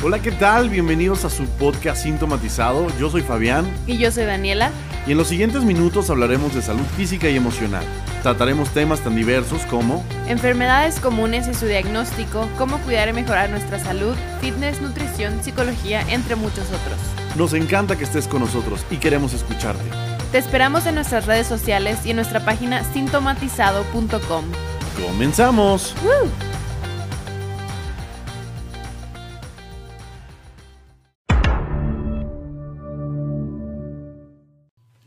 Hola, ¿qué tal? Bienvenidos a su podcast Sintomatizado. Yo soy Fabián. Y yo soy Daniela. Y en los siguientes minutos hablaremos de salud física y emocional. Trataremos temas tan diversos como enfermedades comunes y su diagnóstico, cómo cuidar y mejorar nuestra salud, fitness, nutrición, psicología, entre muchos otros. Nos encanta que estés con nosotros y queremos escucharte. Te esperamos en nuestras redes sociales y en nuestra página sintomatizado.com. ¡Comenzamos!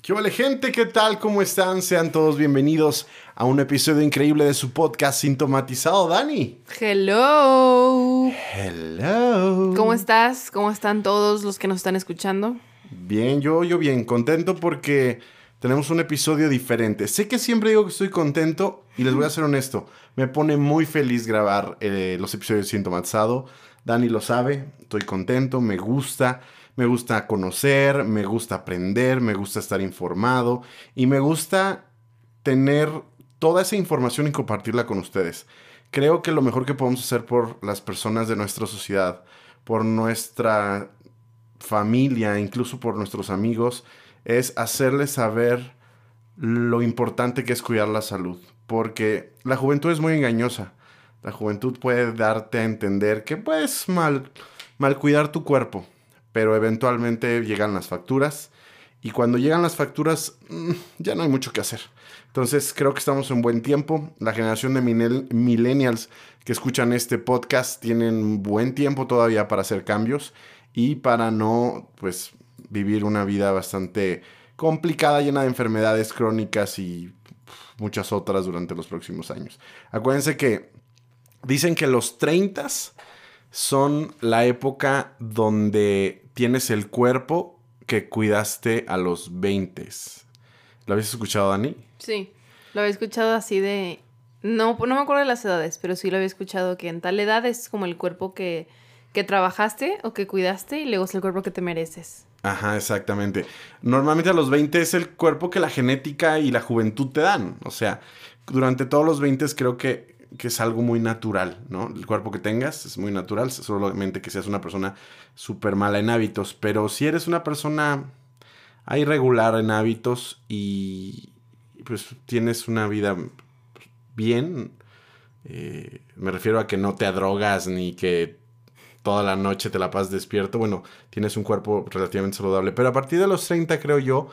¿Qué hola gente? ¿Qué tal? ¿Cómo están? Sean todos bienvenidos a un episodio increíble de su podcast Sintomatizado, Dani. Hello. Hello. ¿Cómo estás? ¿Cómo están todos los que nos están escuchando? Bien, yo, yo bien, contento porque tenemos un episodio diferente. Sé que siempre digo que estoy contento y les voy a ser honesto, me pone muy feliz grabar eh, los episodios de Sintomatizado. Dani lo sabe, estoy contento, me gusta me gusta conocer, me gusta aprender, me gusta estar informado y me gusta tener toda esa información y compartirla con ustedes. Creo que lo mejor que podemos hacer por las personas de nuestra sociedad, por nuestra familia, incluso por nuestros amigos, es hacerles saber lo importante que es cuidar la salud. Porque la juventud es muy engañosa. La juventud puede darte a entender que puedes mal, mal cuidar tu cuerpo pero eventualmente llegan las facturas y cuando llegan las facturas mm, ya no hay mucho que hacer. Entonces creo que estamos en buen tiempo. La generación de millennials que escuchan este podcast tienen buen tiempo todavía para hacer cambios y para no pues vivir una vida bastante complicada, llena de enfermedades crónicas y muchas otras durante los próximos años. Acuérdense que dicen que los 30 son la época donde tienes el cuerpo que cuidaste a los 20. ¿Lo habías escuchado, Dani? Sí, lo había escuchado así de... No, no me acuerdo de las edades, pero sí lo había escuchado que en tal edad es como el cuerpo que, que trabajaste o que cuidaste y luego es el cuerpo que te mereces. Ajá, exactamente. Normalmente a los 20 es el cuerpo que la genética y la juventud te dan. O sea, durante todos los 20 creo que que es algo muy natural, ¿no? El cuerpo que tengas es muy natural, solamente que seas una persona súper mala en hábitos, pero si eres una persona irregular en hábitos y pues tienes una vida bien, eh, me refiero a que no te adrogas ni que toda la noche te la pasas despierto, bueno, tienes un cuerpo relativamente saludable, pero a partir de los 30 creo yo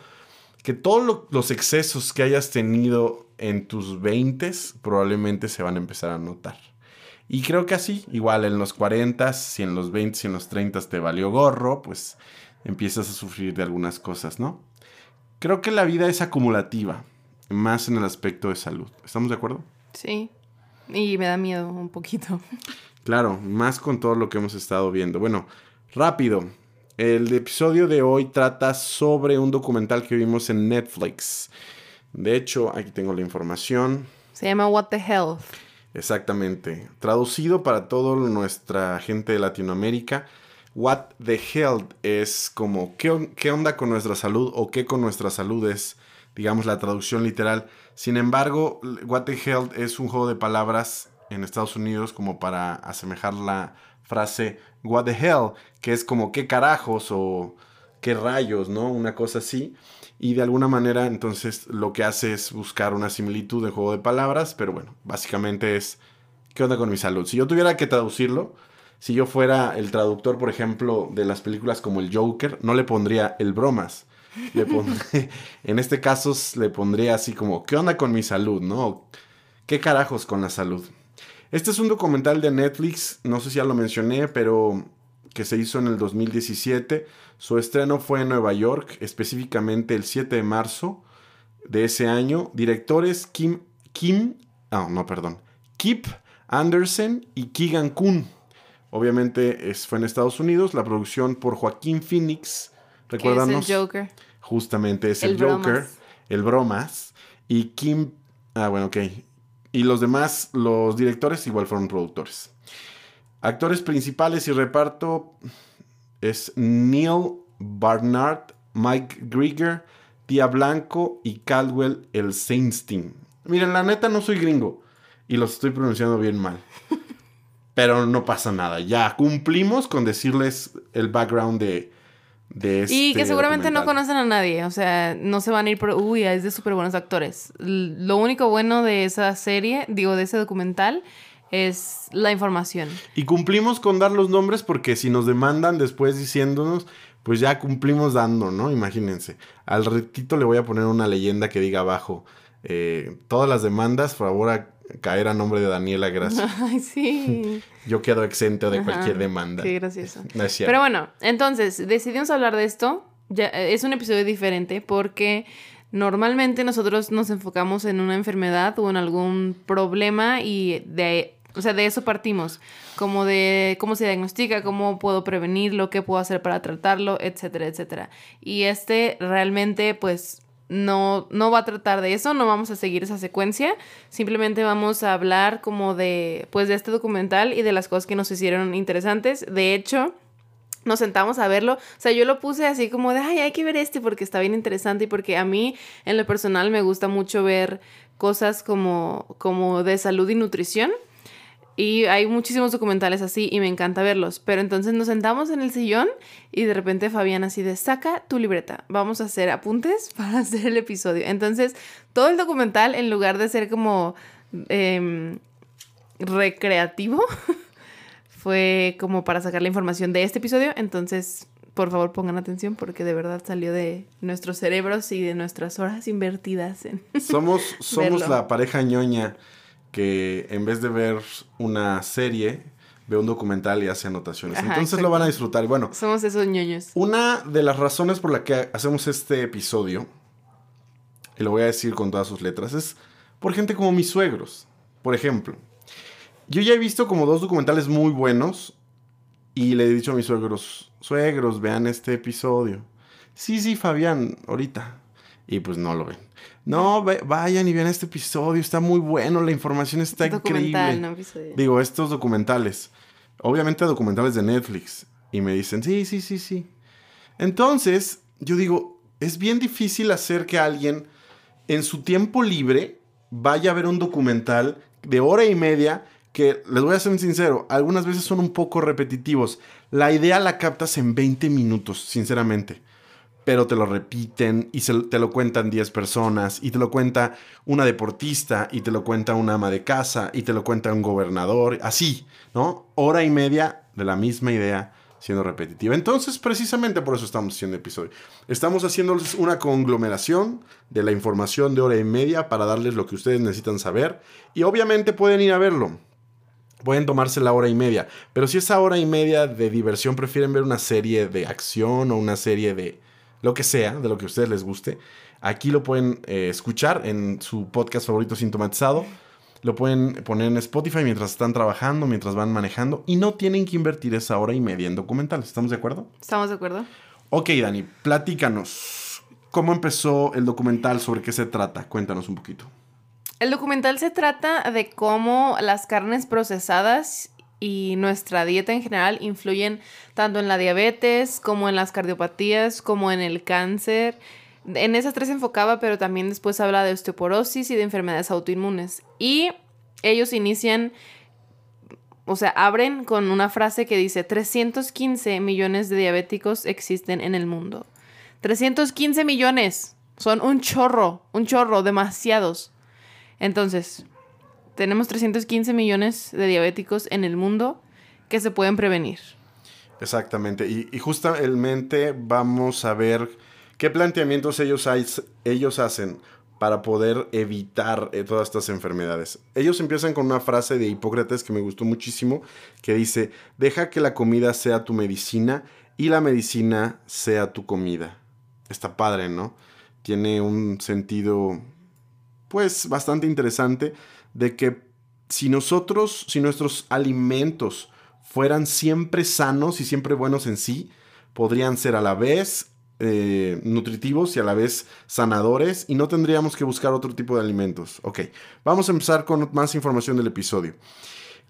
que todos los excesos que hayas tenido en tus 20 probablemente se van a empezar a notar. Y creo que así, igual en los 40, si en los 20, si en los 30 te valió gorro, pues empiezas a sufrir de algunas cosas, ¿no? Creo que la vida es acumulativa, más en el aspecto de salud. ¿Estamos de acuerdo? Sí, y me da miedo un poquito. Claro, más con todo lo que hemos estado viendo. Bueno, rápido. El episodio de hoy trata sobre un documental que vimos en Netflix. De hecho, aquí tengo la información. Se llama What the Health. Exactamente. Traducido para toda nuestra gente de Latinoamérica, What the Health es como ¿qué, qué onda con nuestra salud o qué con nuestra salud es, digamos, la traducción literal. Sin embargo, What the Health es un juego de palabras en Estados Unidos como para asemejar la frase What the hell, que es como qué carajos o qué rayos, ¿no? Una cosa así. Y de alguna manera entonces lo que hace es buscar una similitud de juego de palabras, pero bueno, básicamente es ¿qué onda con mi salud? Si yo tuviera que traducirlo, si yo fuera el traductor, por ejemplo, de las películas como el Joker, no le pondría el bromas. Le en este caso le pondría así como ¿qué onda con mi salud? ¿No? ¿Qué carajos con la salud? Este es un documental de Netflix, no sé si ya lo mencioné, pero que se hizo en el 2017. Su estreno fue en Nueva York, específicamente el 7 de marzo de ese año. Directores Kim, Kim, ah, no, perdón, Kip Anderson y Keegan Kuhn. Obviamente es, fue en Estados Unidos, la producción por Joaquín Phoenix. Recuérdanos. Es el Joker. Justamente es el, Joker, el bromas. Y Kim, ah, bueno, ok. Y los demás, los directores igual fueron productores. Actores principales y reparto es Neil Barnard, Mike Grieger, Tia Blanco y Caldwell el Seinstein. Miren, la neta no soy gringo y los estoy pronunciando bien mal. Pero no pasa nada. Ya cumplimos con decirles el background de, de este Y que seguramente no conocen a nadie, o sea, no se van a ir por, uy, es de súper buenos actores. Lo único bueno de esa serie, digo, de ese documental, es la información. Y cumplimos con dar los nombres porque si nos demandan después diciéndonos, pues ya cumplimos dando, ¿no? Imagínense. Al retito le voy a poner una leyenda que diga abajo, eh, todas las demandas, por favor, a caer a nombre de Daniela Gracia. Ay, sí. Yo quedo exento de Ajá, cualquier demanda. Qué gracioso. Cierto. Pero bueno, entonces decidimos hablar de esto. Ya, eh, es un episodio diferente porque normalmente nosotros nos enfocamos en una enfermedad o en algún problema y de, o sea, de eso partimos, como de cómo se diagnostica, cómo puedo prevenirlo, qué puedo hacer para tratarlo, etcétera, etcétera. Y este realmente, pues, no, no va a tratar de eso, no vamos a seguir esa secuencia, simplemente vamos a hablar como de, pues, de este documental y de las cosas que nos hicieron interesantes. De hecho, nos sentamos a verlo. O sea, yo lo puse así como de, ay, hay que ver este porque está bien interesante y porque a mí, en lo personal, me gusta mucho ver cosas como, como de salud y nutrición. Y hay muchísimos documentales así y me encanta verlos. Pero entonces nos sentamos en el sillón y de repente Fabián así de, saca tu libreta, vamos a hacer apuntes para hacer el episodio. Entonces, todo el documental, en lugar de ser como em, recreativo, fue como para sacar la información de este episodio. Entonces, por favor, pongan atención porque de verdad salió de nuestros cerebros y de nuestras horas invertidas en... Somos, somos Verlo. la pareja ñoña que en vez de ver una serie, ve un documental y hace anotaciones. Ajá, Entonces lo van a disfrutar. Bueno, Somos esos ñoños. una de las razones por la que hacemos este episodio, y lo voy a decir con todas sus letras, es por gente como mis suegros. Por ejemplo, yo ya he visto como dos documentales muy buenos y le he dicho a mis suegros, suegros, vean este episodio. Sí, sí, Fabián, ahorita. Y pues no lo ven. No, vayan y vean este episodio, está muy bueno, la información está documental, increíble. no episodio. Digo, estos documentales. Obviamente documentales de Netflix. Y me dicen, sí, sí, sí, sí. Entonces, yo digo, es bien difícil hacer que alguien en su tiempo libre vaya a ver un documental de hora y media que, les voy a ser sincero, algunas veces son un poco repetitivos. La idea la captas en 20 minutos, sinceramente pero te lo repiten y se, te lo cuentan 10 personas y te lo cuenta una deportista y te lo cuenta una ama de casa y te lo cuenta un gobernador, así, ¿no? Hora y media de la misma idea siendo repetitiva. Entonces, precisamente por eso estamos haciendo episodio. Estamos haciéndoles una conglomeración de la información de hora y media para darles lo que ustedes necesitan saber y obviamente pueden ir a verlo. Pueden tomarse la hora y media. Pero si esa hora y media de diversión prefieren ver una serie de acción o una serie de lo que sea, de lo que a ustedes les guste, aquí lo pueden eh, escuchar en su podcast favorito sintomatizado. Lo pueden poner en Spotify mientras están trabajando, mientras van manejando. Y no tienen que invertir esa hora y media en documentales. ¿Estamos de acuerdo? ¿Estamos de acuerdo? Ok, Dani, platícanos. ¿Cómo empezó el documental? ¿Sobre qué se trata? Cuéntanos un poquito. El documental se trata de cómo las carnes procesadas y nuestra dieta en general influyen tanto en la diabetes como en las cardiopatías, como en el cáncer. En esas tres se enfocaba, pero también después habla de osteoporosis y de enfermedades autoinmunes. Y ellos inician, o sea, abren con una frase que dice 315 millones de diabéticos existen en el mundo. 315 millones. Son un chorro, un chorro, demasiados. Entonces, tenemos 315 millones de diabéticos en el mundo que se pueden prevenir. Exactamente. Y, justamente vamos a ver qué planteamientos ellos, ellos hacen para poder evitar eh, todas estas enfermedades. Ellos empiezan con una frase de Hipócrates que me gustó muchísimo, que dice, deja que la comida sea tu medicina y la medicina sea tu comida. Está padre, ¿no? Tiene un sentido, pues, bastante interesante de que si nosotros, si nuestros alimentos fueran siempre sanos y siempre buenos en sí, podrían ser a la vez eh, nutritivos y a la vez sanadores y no tendríamos que buscar otro tipo de alimentos. Ok, vamos a empezar con más información del episodio.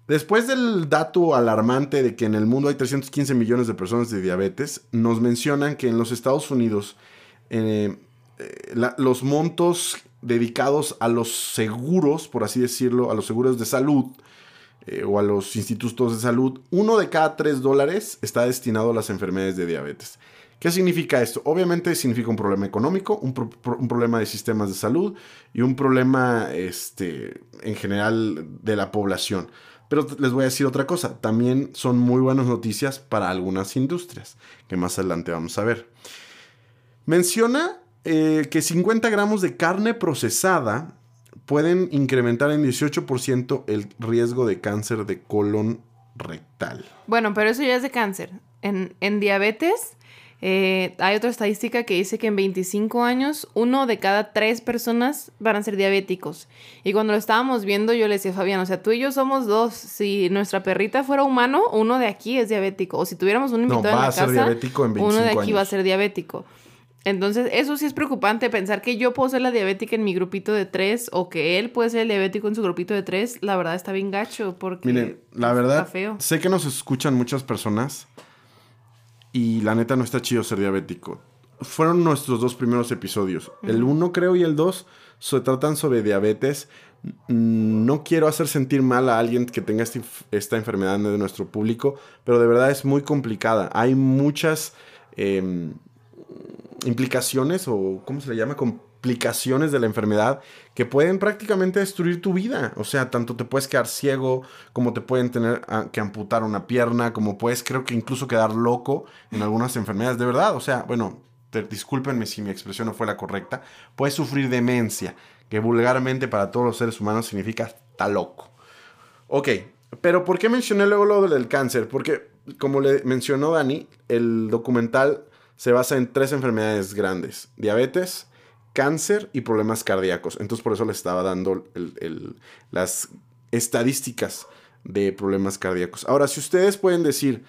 Después del dato alarmante de que en el mundo hay 315 millones de personas de diabetes, nos mencionan que en los Estados Unidos eh, eh, los montos dedicados a los seguros, por así decirlo, a los seguros de salud, eh, o a los institutos de salud, uno de cada tres dólares está destinado a las enfermedades de diabetes. ¿Qué significa esto? Obviamente significa un problema económico, un, problema de sistemas de salud y un problema este, en general de la población. Pero les voy a decir otra cosa, también son muy buenas noticias para algunas industrias, que más adelante vamos a ver. Menciona eh, que 50 gramos de carne procesada pueden incrementar en 18% el riesgo de cáncer de colon rectal. Bueno, pero eso ya es de cáncer. En, en diabetes eh, hay otra estadística que dice que en 25 años uno de cada tres personas van a ser diabéticos. Y cuando lo estábamos viendo yo le decía a Fabián, o sea, tú y yo somos dos. Si nuestra perrita fuera humano, uno de aquí es diabético. O si tuviéramos un invitado en la casa, uno de aquí va a ser diabético. Entonces, eso sí es preocupante, pensar que yo puedo ser la diabética en mi grupito de tres o que él puede ser el diabético en su grupito de tres, la verdad está bien gacho porque... Miren, la verdad, sé que nos escuchan muchas personas y la neta no está chido ser diabético. Fueron nuestros dos primeros episodios. El uno creo y el dos se tratan sobre diabetes. No quiero hacer sentir mal a alguien que tenga esta, enfermedad de nuestro público, pero de verdad es muy complicada. Hay muchas em, implicaciones o, ¿cómo se le llama? complicaciones de la enfermedad que pueden prácticamente destruir tu vida. O sea, tanto te puedes quedar ciego, como te pueden tener que amputar una pierna, como puedes creo que incluso quedar loco en algunas enfermedades. De verdad, o sea, bueno, discúlpenme si mi expresión no fue la correcta. Puedes sufrir demencia, que vulgarmente para todos los seres humanos significa está loco. Ok, pero ¿por qué mencioné luego lo del cáncer? Porque, como le mencionó Dani, el documental se basa en tres enfermedades grandes. Diabetes, cáncer y problemas cardíacos. Entonces por eso le estaba dando las estadísticas de problemas cardíacos. Ahora, si ustedes pueden decir,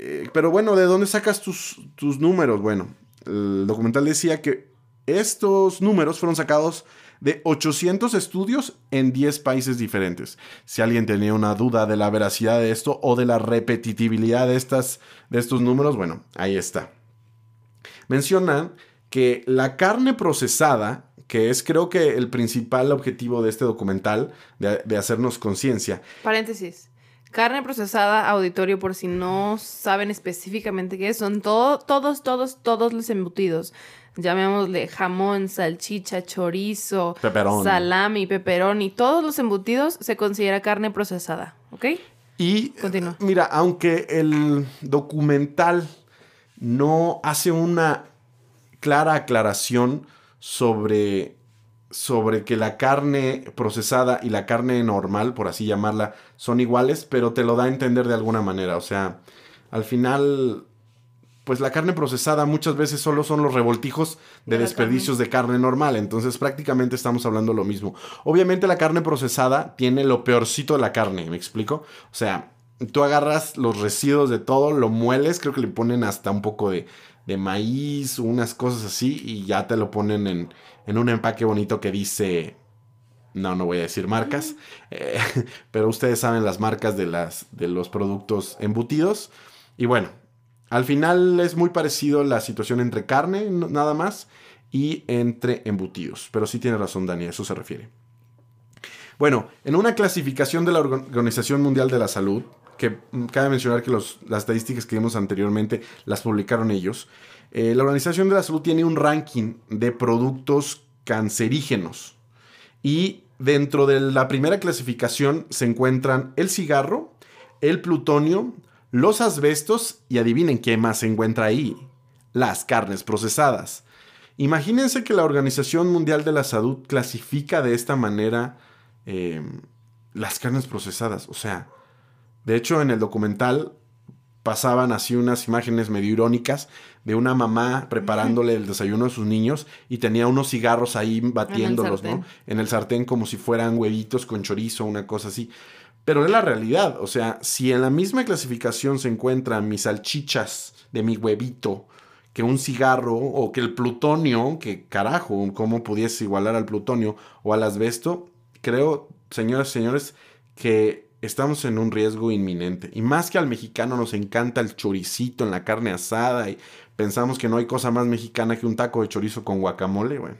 eh, pero bueno, ¿de dónde sacas tus, tus números? Bueno, el documental decía que estos números fueron sacados de 800 estudios en 10 países diferentes. Si alguien tenía una duda de la veracidad de esto o de la repetitividad de, estas, de estos números, bueno, ahí está. Mencionan que la carne procesada, que es creo que el principal objetivo de este documental, de, hacernos conciencia. Paréntesis. Carne procesada, auditorio, por si no saben específicamente qué es, son todos, todos, todos los embutidos. Llamémosle jamón, salchicha, chorizo, salami, y Todos los embutidos se considera carne procesada, ¿ok? Y Continúa. mira, aunque el documental no hace una clara aclaración sobre, sobre que la carne procesada y la carne normal, por así llamarla, son iguales, pero te lo da a entender de alguna manera. O sea, al final, pues la carne procesada muchas veces solo son los revoltijos de, desperdicios de carne normal. Entonces prácticamente estamos hablando lo mismo. Obviamente la carne procesada tiene lo peorcito de la carne, ¿me explico? O sea, tú agarras los residuos de todo, lo mueles, creo que le ponen hasta un poco de, de maíz, unas cosas así, y ya te lo ponen en, en un empaque bonito que dice, no, no voy a decir marcas, eh, pero ustedes saben las marcas de, las, de los productos embutidos. Y bueno, al final es muy parecido la situación entre carne, nada más, y entre embutidos. Pero sí tiene razón, Dani, a eso se refiere. Bueno, en una clasificación de la Organización Mundial de la Salud, que cabe mencionar que las estadísticas que vimos anteriormente las publicaron ellos. Eh, la Organización de la Salud tiene un ranking de productos cancerígenos. Y dentro de la primera clasificación se encuentran el cigarro, el plutonio, los asbestos y adivinen qué más se encuentra ahí. Las carnes procesadas. Imagínense que la Organización Mundial de la Salud clasifica de esta manera eh, las carnes procesadas. O sea, de hecho, en el documental pasaban así unas imágenes medio irónicas de una mamá preparándole el desayuno a sus niños y tenía unos cigarros ahí batiéndolos, ¿no? En el sartén como si fueran huevitos con chorizo, una cosa así. Pero es la realidad, o sea, si en la misma clasificación se encuentran mis salchichas de mi huevito, que un cigarro o que el plutonio, que carajo, ¿cómo pudiese igualar al plutonio o al asbesto? Creo, señoras y señores, que estamos en un riesgo inminente. Y más que al mexicano nos encanta el choricito en la carne asada y pensamos que no hay cosa más mexicana que un taco de chorizo con guacamole, bueno,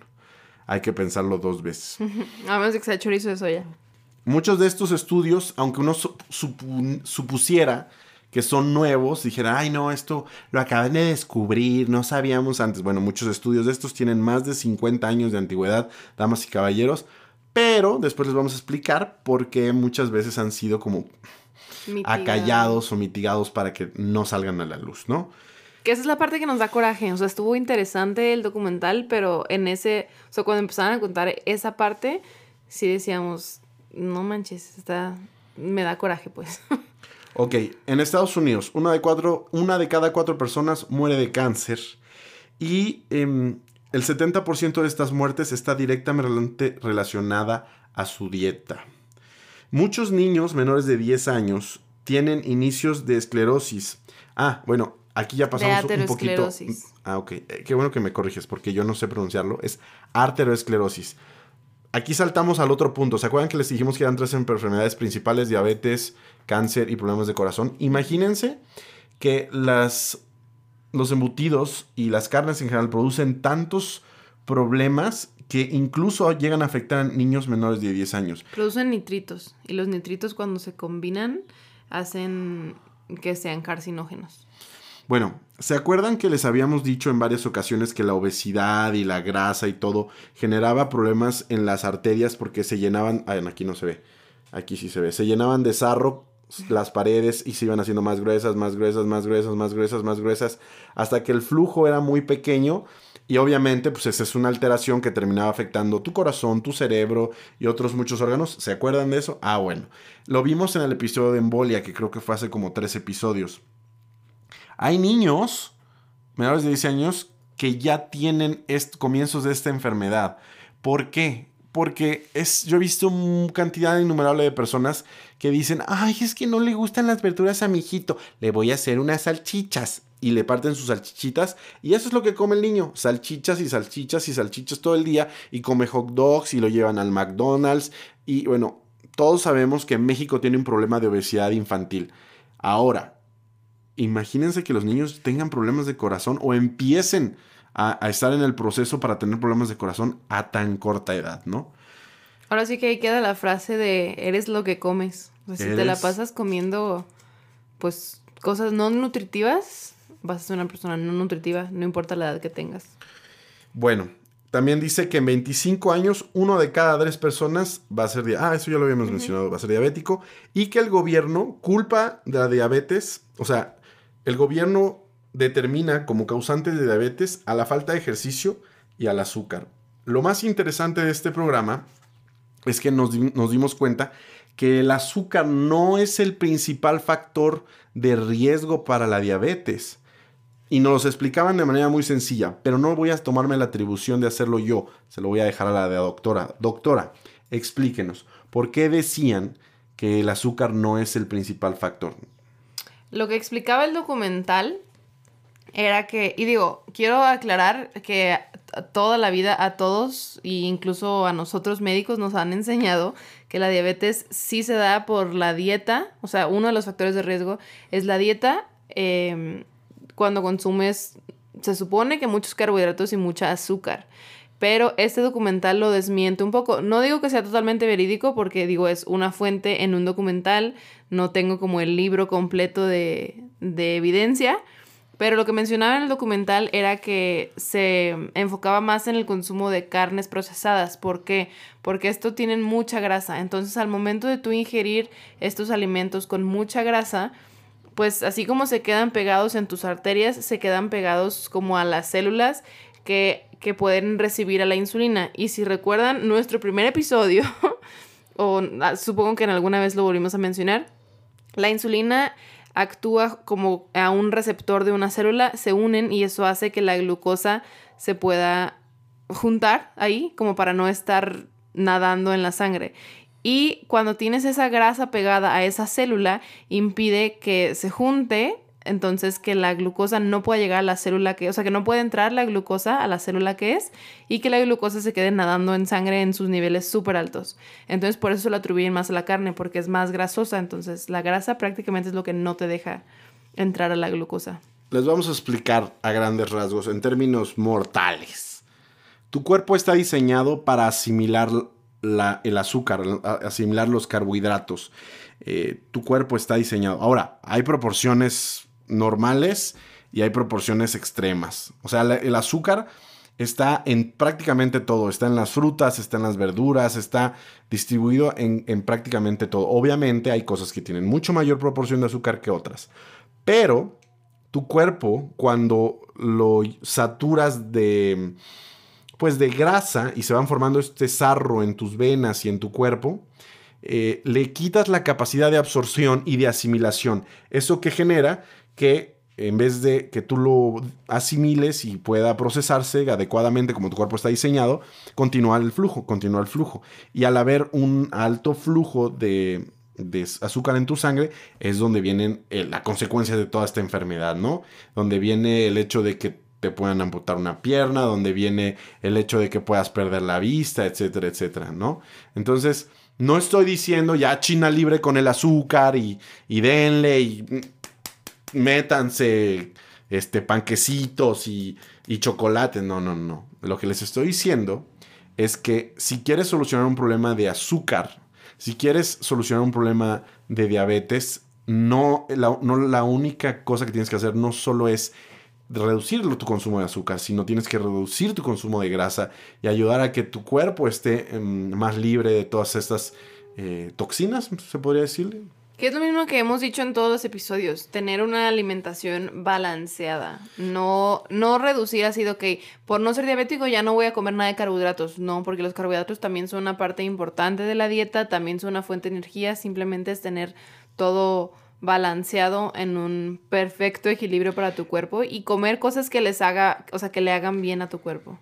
hay que pensarlo dos veces. A menos que sea chorizo de soya. muchos de estos estudios, aunque uno supusiera que son nuevos, dijera, ay no, esto lo acaban de descubrir, no sabíamos antes. Bueno, muchos estudios de estos tienen más de 50 años de antigüedad, damas y caballeros, pero después les vamos a explicar por qué muchas veces han sido como acallados o mitigados para que no salgan a la luz, ¿no? Que esa es la parte que nos da coraje. O sea, estuvo interesante el documental, pero en ese. O sea, cuando empezaron a contar esa parte, sí decíamos, no manches, está. Me da coraje, pues. Ok, en Estados Unidos, una de, cuatro, una de cada cuatro personas muere de cáncer. Y em, el 70% de estas muertes está directamente relacionada a su dieta. Muchos niños menores de 10 años tienen inicios de esclerosis. Ah, bueno, aquí ya pasamos un poquito. Ah, ok. Eh, qué bueno que me corriges porque yo no sé pronunciarlo. Es arteroesclerosis. Aquí saltamos al otro punto. ¿Se acuerdan que les dijimos que eran tres enfermedades principales? Diabetes, cáncer y problemas de corazón. Imagínense que las, los embutidos y las carnes en general producen tantos problemas que incluso llegan a afectar a niños menores de 10 años. Producen nitritos y los nitritos cuando se combinan hacen que sean carcinógenos. Bueno, ¿se acuerdan que les habíamos dicho en varias ocasiones que la obesidad y la grasa y todo generaba problemas en las arterias porque se llenaban, ah, aquí no se ve, aquí sí se ve, se llenaban de sarro las paredes y se iban haciendo más gruesas, más gruesas, más gruesas, más gruesas, más gruesas, hasta que el flujo era muy pequeño y obviamente, pues esa es una alteración que terminaba afectando tu corazón, tu cerebro y otros muchos órganos. ¿Se acuerdan de eso? Ah, bueno. Lo vimos en el episodio de embolia, que creo que fue hace como tres episodios. Hay niños menores de 10 años que ya tienen comienzos de esta enfermedad. ¿Por qué? Porque es, yo he visto cantidad innumerable de personas que dicen, ay, es que no le gustan las verduras a mi hijito, le voy a hacer unas salchichas y le parten sus salchichitas. Y eso es lo que come el niño. Salchichas y salchichas y salchichas todo el día. Y come hot dogs y lo llevan al McDonald's. Y bueno, todos sabemos que México tiene un problema de obesidad infantil. Ahora, imagínense que los niños tengan problemas de corazón o empiecen a, estar en el proceso para tener problemas de corazón a tan corta edad, ¿no? Ahora sí que ahí queda la frase de eres lo que comes. si te la pasas comiendo, pues, cosas no nutritivas, vas a ser una persona no nutritiva, no importa la edad que tengas. Bueno, también dice que en 25 años uno de cada tres personas va a ser, ah, eso ya lo habíamos mencionado, va a ser diabético, y que el gobierno culpa de la diabetes, o sea, el gobierno determina como causantes de diabetes a la falta de ejercicio y al azúcar. Lo más interesante de este programa es que nos, dimos cuenta que el azúcar no es el principal factor de riesgo para la diabetes. Y nos lo explicaban de manera muy sencilla, pero no voy a tomarme la atribución de hacerlo yo, se lo voy a dejar a la de la doctora. Doctora, explíquenos, ¿por qué decían que el azúcar no es el principal factor? Lo que explicaba el documental era que, y digo, quiero aclarar que toda la vida a todos e incluso a nosotros médicos nos han enseñado que la diabetes sí se da por la dieta, o sea, uno de los factores de riesgo es la dieta. Em, cuando consumes, se supone que muchos carbohidratos y mucha azúcar. Pero este documental lo desmiente un poco. No digo que sea totalmente verídico porque digo es una fuente en un documental. No tengo como el libro completo de, de evidencia. Pero lo que mencionaba en el documental era que se enfocaba más en el consumo de carnes procesadas. ¿Por qué? Porque esto tienen mucha grasa. Entonces al momento de tú ingerir estos alimentos con mucha grasa, pues así como se quedan pegados en tus arterias, se quedan pegados como a las células que, pueden recibir a la insulina. Y si recuerdan nuestro primer episodio, o ah, supongo que en alguna vez lo volvimos a mencionar, la insulina actúa como a un receptor de una célula, se unen y eso hace que la glucosa se pueda juntar ahí como para no estar nadando en la sangre. Y cuando tienes esa grasa pegada a esa célula, impide que se junte, entonces que la glucosa no pueda llegar a la célula que, o sea, que no puede entrar la glucosa a la célula que es y que la glucosa se quede nadando en sangre en sus niveles súper altos. Entonces por eso lo atribuyen más a la carne, porque es más grasosa, entonces la grasa prácticamente es lo que no te deja entrar a la glucosa. Les vamos a explicar a grandes rasgos, en términos mortales. Tu cuerpo está diseñado para asimilar el azúcar, asimilar los carbohidratos. Eh, tu cuerpo está diseñado. Ahora, hay proporciones normales y hay proporciones extremas. O sea, el azúcar está en prácticamente todo. Está en las frutas, está en las verduras, está distribuido en, en, prácticamente todo. Obviamente hay cosas que tienen mucho mayor proporción de azúcar que otras. Pero tu cuerpo, cuando lo saturas de, pues de grasa y se van formando este sarro en tus venas y en tu cuerpo, eh, le quitas la capacidad de absorción y de asimilación. Eso que genera que en vez de que tú lo asimiles y pueda procesarse adecuadamente como tu cuerpo está diseñado, continúa el flujo, continúa el flujo. Y al haber un alto flujo de, azúcar en tu sangre, es donde vienen eh, la consecuencia de toda esta enfermedad, ¿no? Donde viene el hecho de que te puedan amputar una pierna, donde viene el hecho de que puedas perder la vista, etcétera, etcétera, ¿no? Entonces, no estoy diciendo ya China libre con el azúcar y, y denle y métanse este, panquecitos y, y chocolate. No, no, no. Lo que les estoy diciendo es que si quieres solucionar un problema de azúcar, si quieres solucionar un problema de diabetes, no no la única cosa que tienes que hacer no solo es reducir tu consumo de azúcar, sino tienes que reducir tu consumo de grasa y ayudar a que tu cuerpo esté em, más libre de todas estas eh, toxinas, se podría decir. Que es lo mismo que hemos dicho en todos los episodios, tener una alimentación balanceada, no, no reducir así de, ok, por no ser diabético ya no voy a comer nada de carbohidratos, no, porque los carbohidratos también son una parte importante de la dieta, también son una fuente de energía, simplemente es tener todo balanceado en un perfecto equilibrio para tu cuerpo y comer cosas que les haga, o sea, que le hagan bien a tu cuerpo.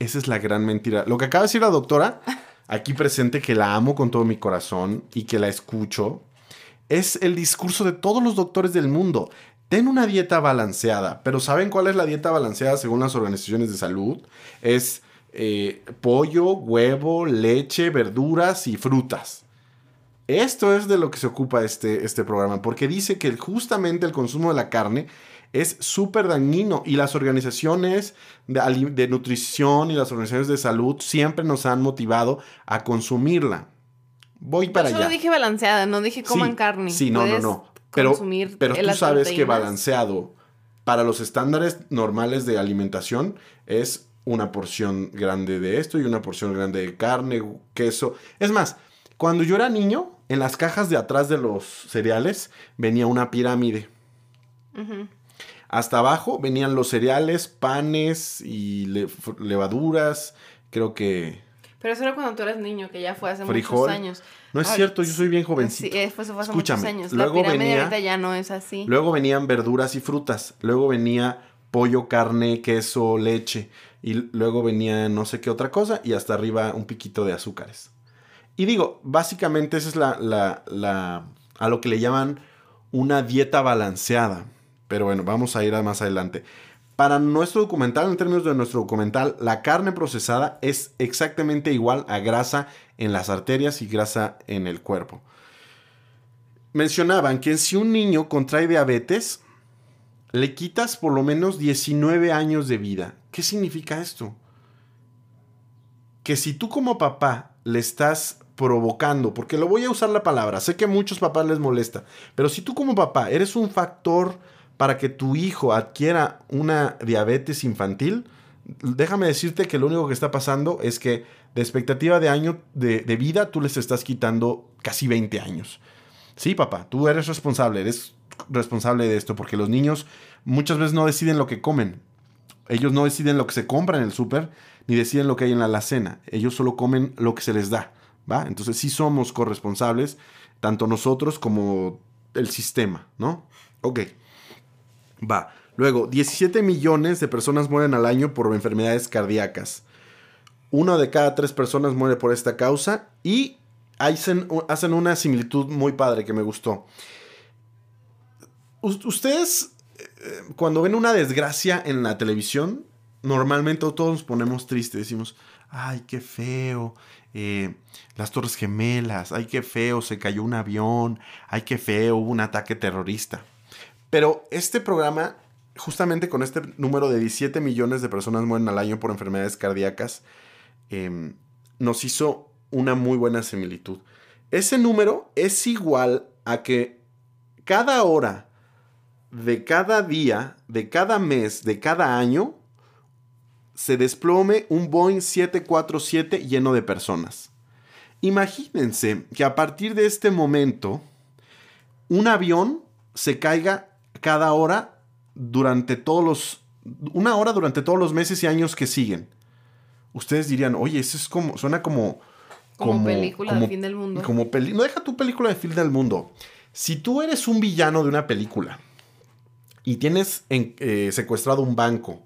Esa es la gran mentira. Lo que acaba de decir la doctora, aquí presente, que la amo con todo mi corazón y que la escucho, es el discurso de todos los doctores del mundo. Ten una dieta balanceada, pero ¿saben cuál es la dieta balanceada según las organizaciones de salud? Es eh, pollo, huevo, leche, verduras y frutas. Esto es de lo que se ocupa este, este programa, porque dice que justamente el consumo de la carne es súper dañino y las organizaciones de, nutrición y las organizaciones de salud siempre nos han motivado a consumirla. Voy para Yo allá. Yo dije balanceada, no dije coman carne. Sí, no, no, no. Pero, pero tú sabes que balanceado para los estándares normales de alimentación es una porción grande de esto y una porción grande de carne, queso. Es más, cuando yo era niño, en las cajas de atrás de los cereales venía una pirámide. Hasta abajo venían los cereales, panes y levaduras. Creo que. Pero eso era cuando tú eras niño, que ya fue hace muchos años. No es cierto, yo soy bien jovencito. Sí, fue, hace muchos años. Luego La venía, ahorita ya no es así. Luego venían verduras y frutas. Luego venía pollo, carne, queso, leche. Y luego venía no sé qué otra cosa. Y hasta arriba un piquito de azúcares. Y digo, básicamente esa es la, la, a lo que le llaman una dieta balanceada. Pero bueno, vamos a ir a más adelante. Para nuestro documental, en términos de nuestro documental, la carne procesada es exactamente igual a grasa en las arterias y grasa en el cuerpo. Mencionaban que si un niño contrae diabetes, le quitas por lo menos 19 años de vida. ¿Qué significa esto? Que si tú como papá le estás provocando, porque lo voy a usar la palabra, sé que a muchos papás les molesta, pero si tú como papá eres un factor para que tu hijo adquiera una diabetes infantil, déjame decirte que lo único que está pasando es que de expectativa de año de, vida tú les estás quitando casi 20 años. Sí, papá, tú eres responsable, eres responsable de esto, porque los niños muchas veces no deciden lo que comen. Ellos no deciden lo que se compra en el súper, ni deciden lo que hay en la alacena. Ellos solo comen lo que se les da. Entonces sí somos corresponsables, tanto nosotros como el sistema, ¿no? Ok. Va. Luego, 17 millones de personas mueren al año por enfermedades cardíacas. Una de cada tres personas muere por esta causa y hacen, una similitud muy padre que me gustó. Ustedes, eh, cuando ven una desgracia en la televisión, normalmente todos nos ponemos tristes, decimos, ay, qué feo, eh, las Torres Gemelas, ay, qué feo, se cayó un avión, ay, qué feo, hubo un ataque terrorista. Pero este programa, justamente con este número de 17 millones de personas mueren al año por enfermedades cardíacas, em, nos hizo una muy buena similitud. Ese número es igual a que cada hora de cada día, de cada mes, de cada año, se desplome un Boeing 747 lleno de personas. Imagínense que a partir de este momento, un avión se caiga cada hora durante todos los. Una hora durante todos los meses y años que siguen. Ustedes dirían, oye, eso es como. Suena como. Como, película de fin del mundo. Como no deja tu película de fin del mundo. Si tú eres un villano de una película y tienes eh, secuestrado un banco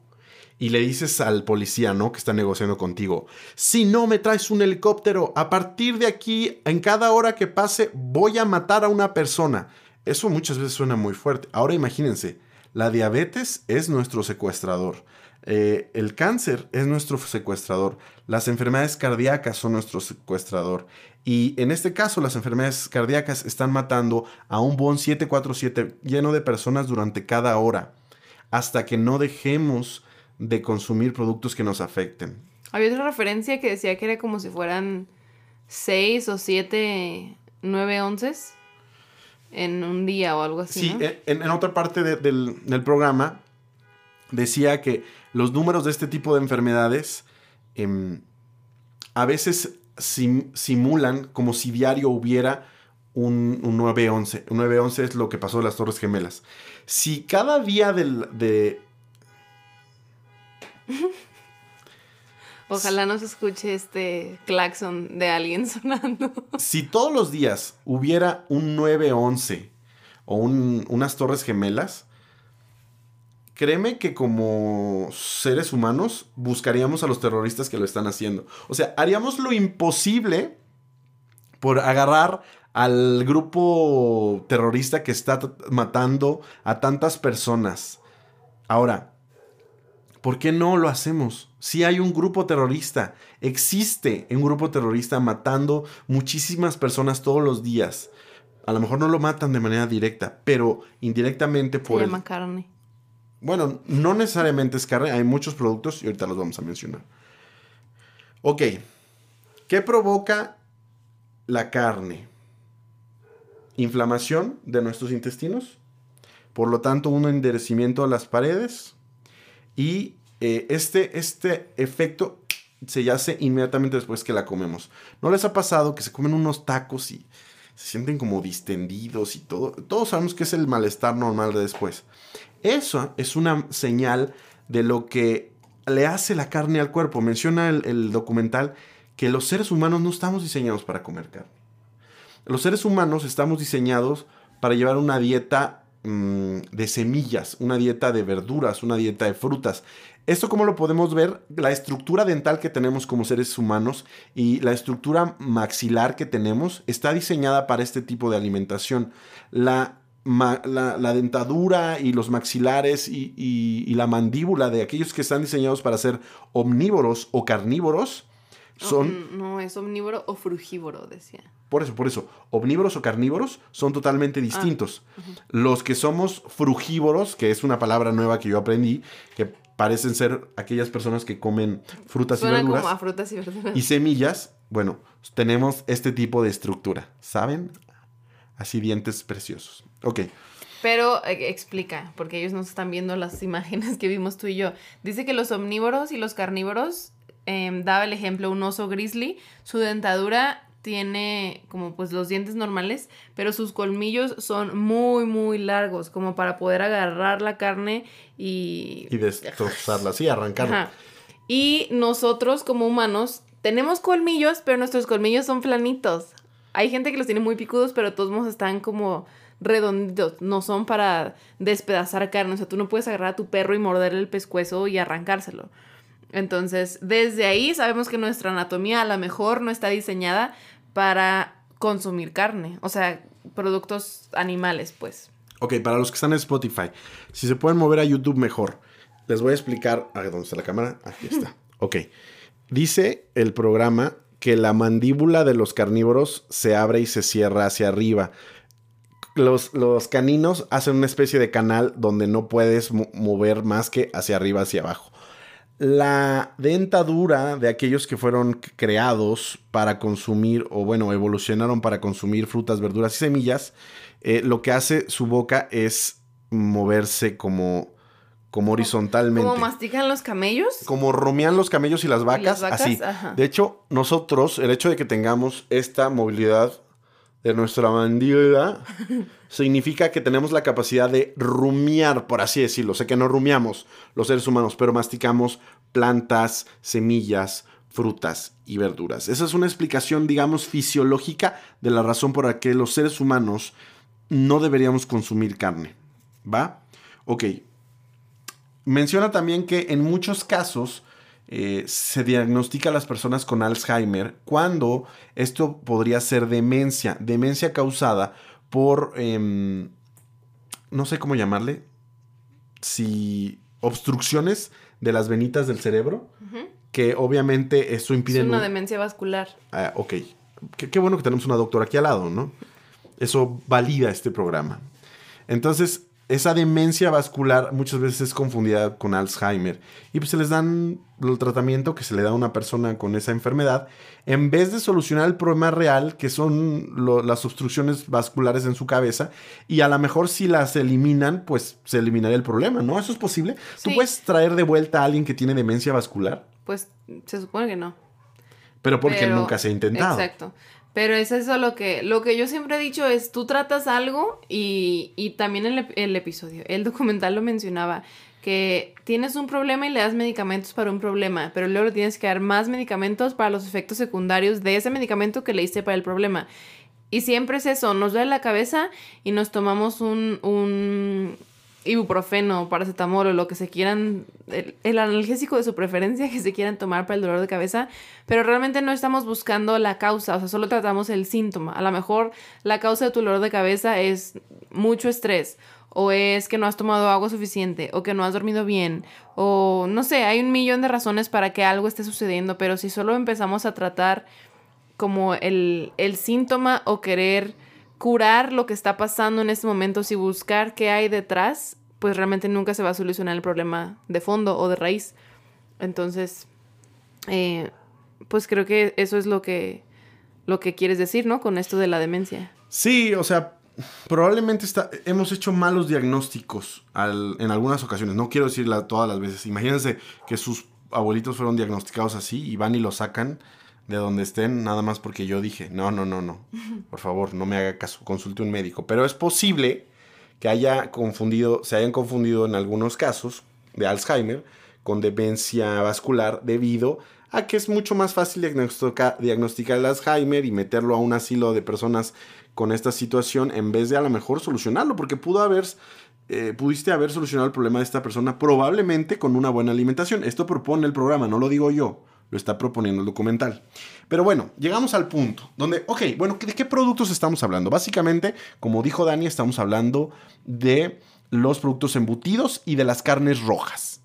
y le dices al policía, ¿no? Que está negociando contigo, si no me traes un helicóptero, a partir de aquí, en cada hora que pase, voy a matar a una persona. Eso muchas veces suena muy fuerte. Ahora imagínense, la diabetes es nuestro secuestrador. Eh, el cáncer es nuestro secuestrador. Las enfermedades cardíacas son nuestro secuestrador. Y en este caso, las enfermedades cardíacas están matando a un Bon 747 lleno de personas durante cada hora, hasta que no dejemos de consumir productos que nos afecten. Había otra referencia que decía que era como si fueran 6 o 7, 9 onces en un día o algo así. Sí, en, otra parte del, programa decía que los números de este tipo de enfermedades em, a veces simulan como si diario hubiera un, un 911. Un 911 es lo que pasó en las Torres Gemelas. Si cada día del, de... Ojalá no se escuche este claxon de alguien sonando. Si todos los días hubiera un 911 o unas torres gemelas, créeme que como seres humanos buscaríamos a los terroristas que lo están haciendo. O sea, haríamos lo imposible por agarrar al grupo terrorista que está matando a tantas personas. Ahora, ¿por qué no lo hacemos? Si hay un grupo terrorista, existe un grupo terrorista matando muchísimas personas todos los días. A lo mejor no lo matan de manera directa, pero indirectamente por... Se llama carne. Bueno, no necesariamente es carne, hay muchos productos y ahorita los vamos a mencionar. Ok, ¿qué provoca la carne? Inflamación de nuestros intestinos, por lo tanto un enderecimiento a las paredes y eh, este, este efecto se hace inmediatamente después que la comemos. ¿No les ha pasado que se comen unos tacos y se sienten como distendidos y todo? Todos sabemos que es el malestar normal de después. Eso es una señal de lo que le hace la carne al cuerpo. Menciona el, documental que los seres humanos no estamos diseñados para comer carne. Los seres humanos estamos diseñados para llevar una dieta mm, de semillas, una dieta de verduras, una dieta de frutas. Esto como lo podemos ver, la estructura dental que tenemos como seres humanos y la estructura maxilar que tenemos está diseñada para este tipo de alimentación. La la, dentadura y los maxilares y, la mandíbula de aquellos que están diseñados para ser omnívoros o carnívoros son... No, es omnívoro o frugívoro, decía. Por eso, por eso, omnívoros o carnívoros son totalmente ah, distintos. Los que somos frugívoros, que es una palabra nueva que yo aprendí, que parecen ser aquellas personas que comen frutas y verduras. Como a frutas y verduras. Y semillas, bueno, tenemos este tipo de estructura, ¿saben? Así dientes preciosos. Ok. Pero eh, explica, porque ellos no están viendo las imágenes que vimos tú y yo. Dice que los omnívoros y los carnívoros, em, daba el ejemplo un oso grizzly, su dentadura tiene como pues los dientes normales, pero sus colmillos son muy, muy largos, como para poder agarrar la carne y... Y destrozarla, sí, arrancarla. Y nosotros como humanos tenemos colmillos, pero nuestros colmillos son planitos. Hay gente que los tiene muy picudos, pero todos modos están como redonditos, no son para despedazar carne, o sea, tú no puedes agarrar a tu perro y morderle el pescuezo y arrancárselo. Entonces, desde ahí sabemos que nuestra anatomía a lo mejor no está diseñada para consumir carne, o sea, productos animales, pues. Ok, para los que están en Spotify, si se pueden mover a YouTube mejor, les voy a explicar. A ¿dónde está la cámara? Aquí está. Ok. Dice el programa que la mandíbula de los carnívoros se abre y se cierra hacia arriba los, caninos hacen una especie de canal donde no puedes mover más que hacia arriba, hacia abajo. La dentadura de aquellos que fueron creados para consumir, o bueno, evolucionaron para consumir frutas, verduras y semillas, eh, lo que hace su boca es moverse como, como horizontalmente. ¿Cómo mastican los camellos? Como rumian los camellos y las vacas, las vacas? así. Ajá. De hecho, nosotros, el hecho de que tengamos esta movilidad de nuestra mandíbula significa que tenemos la capacidad de rumiar, por así decirlo. Sé que no rumiamos los seres humanos, pero masticamos plantas, semillas, frutas y verduras. Esa es una explicación, digamos, fisiológica de la razón por la que los seres humanos no deberíamos consumir carne. ¿Va? Ok. Menciona también que en muchos casos eh, se diagnostica a las personas con Alzheimer cuando esto podría ser demencia, demencia causada por, em, no sé cómo llamarle, si obstrucciones de las venitas del cerebro, que obviamente eso impide... Es una demencia vascular. Ah, ok. Qué, qué bueno que tenemos una doctora aquí al lado, ¿no? Eso valida este programa. Entonces, esa demencia vascular muchas veces es confundida con Alzheimer. Y pues se les dan el tratamiento que se le da a una persona con esa enfermedad, en vez de solucionar el problema real, que son lo- las obstrucciones vasculares en su cabeza, y a lo mejor si las eliminan, pues se eliminaría el problema, ¿no? ¿Eso es posible? ¿Tú puedes traer de vuelta a alguien que tiene demencia vascular? Pues se supone que no. Pero porque Pero- nunca se ha intentado. Exacto. Pero es eso lo que, lo que yo siempre he dicho es, tú tratas algo y, y también el, el episodio, el documental lo mencionaba, que tienes un problema y le das medicamentos para un problema, pero luego le tienes que dar más medicamentos para los efectos secundarios de ese medicamento que le diste para el problema. Y siempre es eso, nos duele la cabeza y nos tomamos un, un ibuprofeno, paracetamol o lo que se quieran, el, el analgésico de su preferencia que se quieran tomar para el dolor de cabeza, pero realmente no estamos buscando la causa, o sea, solo tratamos el síntoma. A lo mejor la causa de tu dolor de cabeza es mucho estrés, o es que no has tomado agua suficiente, o que no has dormido bien, o no sé, hay un millón de razones para que algo esté sucediendo, pero si solo empezamos a tratar como el, el síntoma o querer curar lo que está pasando en este momento, si buscar qué hay detrás, pues realmente nunca se va a solucionar el problema de fondo o de raíz. Entonces, eh, pues creo que eso es lo que, lo que quieres decir, ¿no? Con esto de la demencia. Sí, o sea, probablemente está, hemos hecho malos diagnósticos al- en algunas ocasiones. No quiero decirla todas las veces. Imagínense que sus abuelitos fueron diagnosticados así y van y lo sacan de donde estén, nada más porque yo dije, no, no, no, no. Por favor, no me haga caso, consulte un médico. Pero es posible que haya confundido, se hayan confundido en algunos casos de Alzheimer con demencia vascular debido a que es mucho más fácil diagnostica- diagnosticar el Alzheimer y meterlo a un asilo de personas con esta situación en vez de a lo mejor solucionarlo, porque pudo haber, eh, pudiste haber solucionado el problema de esta persona probablemente con una buena alimentación. Esto propone el programa, no lo digo yo, lo está proponiendo el documental. Pero bueno, llegamos al punto donde, ok, bueno, ¿de qué productos estamos hablando? Básicamente, como dijo Dani, estamos hablando de los productos embutidos y de las carnes rojas.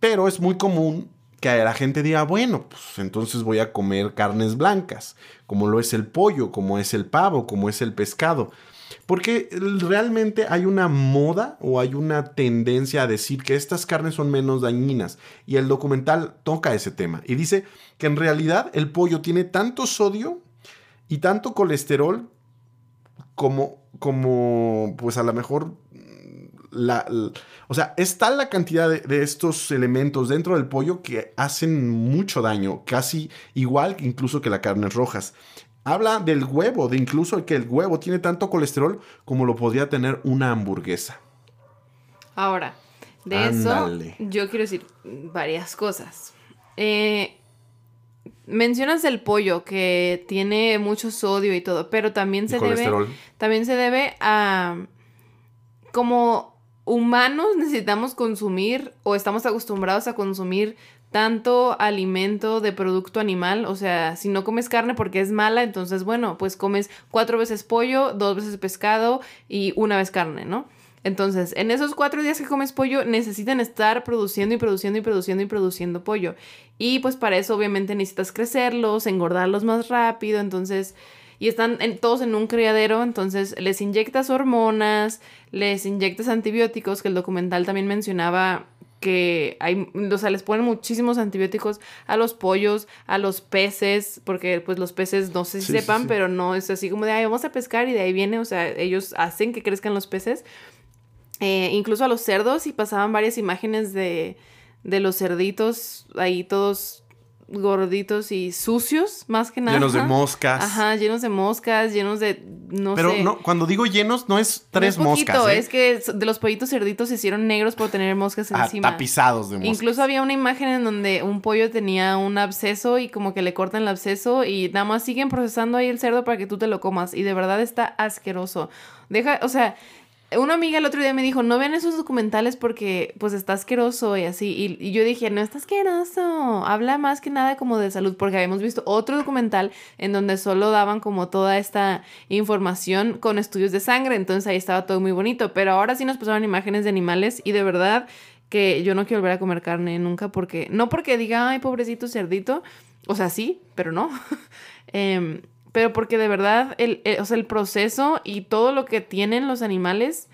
Pero es muy común que la gente diga, bueno, pues entonces voy a comer carnes blancas, como lo es el pollo, como es el pavo, como es el pescado. Porque realmente hay una moda o hay una tendencia a decir que estas carnes son menos dañinas. Y el documental toca ese tema. Y dice que en realidad el pollo tiene tanto sodio y tanto colesterol como, como pues a lo mejor la, la- o sea, es tal la cantidad de, de estos elementos dentro del pollo que hacen mucho daño, casi igual incluso que las carnes rojas. Habla del huevo, de incluso que el huevo tiene tanto colesterol como lo podría tener una hamburguesa. Ahora, de Ándale. eso yo quiero decir varias cosas. Eh, mencionas el pollo que tiene mucho sodio y todo, pero también se debe también se debe a como humanos necesitamos consumir o estamos acostumbrados a consumir tanto alimento de producto animal, o sea, si no comes carne porque es mala, entonces bueno, pues comes cuatro veces pollo, dos veces pescado y una vez carne, ¿no? Entonces, en esos cuatro días que comes pollo, necesitan estar produciendo y produciendo y produciendo y produciendo pollo. Y pues para eso obviamente necesitas crecerlos, engordarlos más rápido, entonces y están en- todos en un criadero, entonces les inyectas hormonas, les inyectas antibióticos, que el documental también mencionaba que hay, o sea, les ponen muchísimos antibióticos a los pollos, a los peces, porque pues los peces no sé si sepan, pero no es así como de, ay, vamos a pescar y de ahí viene, o sea, ellos hacen que crezcan los peces. Eh, incluso a los cerdos y pasaban varias imágenes de, de los cerditos ahí todos gorditos y sucios, más que nada. Llenos de moscas. Ajá, llenos de moscas, llenos de, no Pero sé. no, cuando digo llenos, no es tres no es poquito, moscas. ¿eh? Es que de los pollitos cerditos se hicieron negros por tener moscas Ah, encima. tapizados de moscas. Incluso había una imagen en donde un pollo tenía un absceso y como que le cortan el absceso y nada más siguen procesando ahí el cerdo para que tú te lo comas. Y de verdad está asqueroso. Deja, o sea, una amiga el otro día me dijo, no vean esos documentales porque pues está asqueroso y así. Y, yo dije, no está asqueroso. Habla más que nada como de salud porque habíamos visto otro documental en donde solo daban como toda esta información con estudios de sangre. Entonces ahí estaba todo muy bonito. Pero ahora sí nos pasaron imágenes de animales y de verdad que yo no quiero volver a comer carne nunca porque, no porque diga, ay, pobrecito cerdito, o sea, sí, pero no. Em, pero porque de verdad, el, el- o sea, el proceso y todo lo que tienen los animales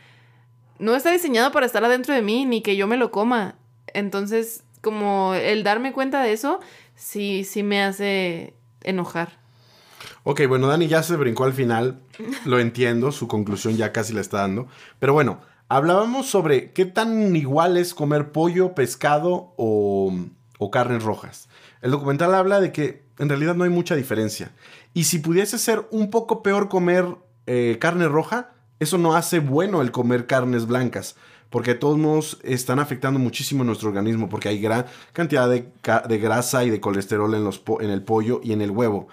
no está diseñado para estar adentro de mí ni que yo me lo coma. Entonces, como el darme cuenta de eso, sí, sí me hace enojar. Ok, bueno, Dani ya se brincó al final. Lo entiendo, su conclusión ya casi la está dando. Pero bueno, hablábamos sobre qué tan igual es comer pollo, pescado o, o carnes rojas. El documental habla de que en realidad no hay mucha diferencia. Y si pudiese ser un poco peor comer eh, carne roja, eso no hace bueno el comer carnes blancas. Porque de todos modos están afectando muchísimo nuestro organismo. Porque hay gran cantidad de, grasa y de colesterol en el pollo y en el huevo.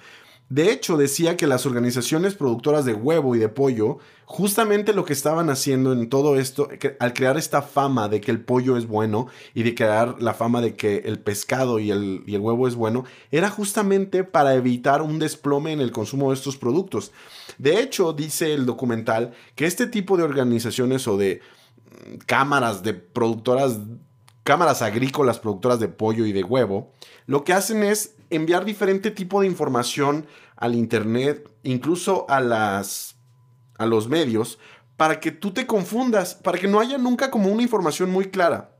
De hecho, decía que las organizaciones productoras de huevo y de pollo, justamente lo que estaban haciendo en todo esto, al crear esta fama de que el pollo es bueno y de crear la fama de que el pescado y el, y el huevo es bueno, era justamente para evitar un desplome en el consumo de estos productos. De hecho, dice el documental que este tipo de organizaciones o de mm, cámaras de productoras cámaras agrícolas productoras de pollo y de huevo, lo que hacen es enviar diferente tipo de información al internet, incluso a las a los medios, para que tú te confundas, para que no haya nunca como una información muy clara.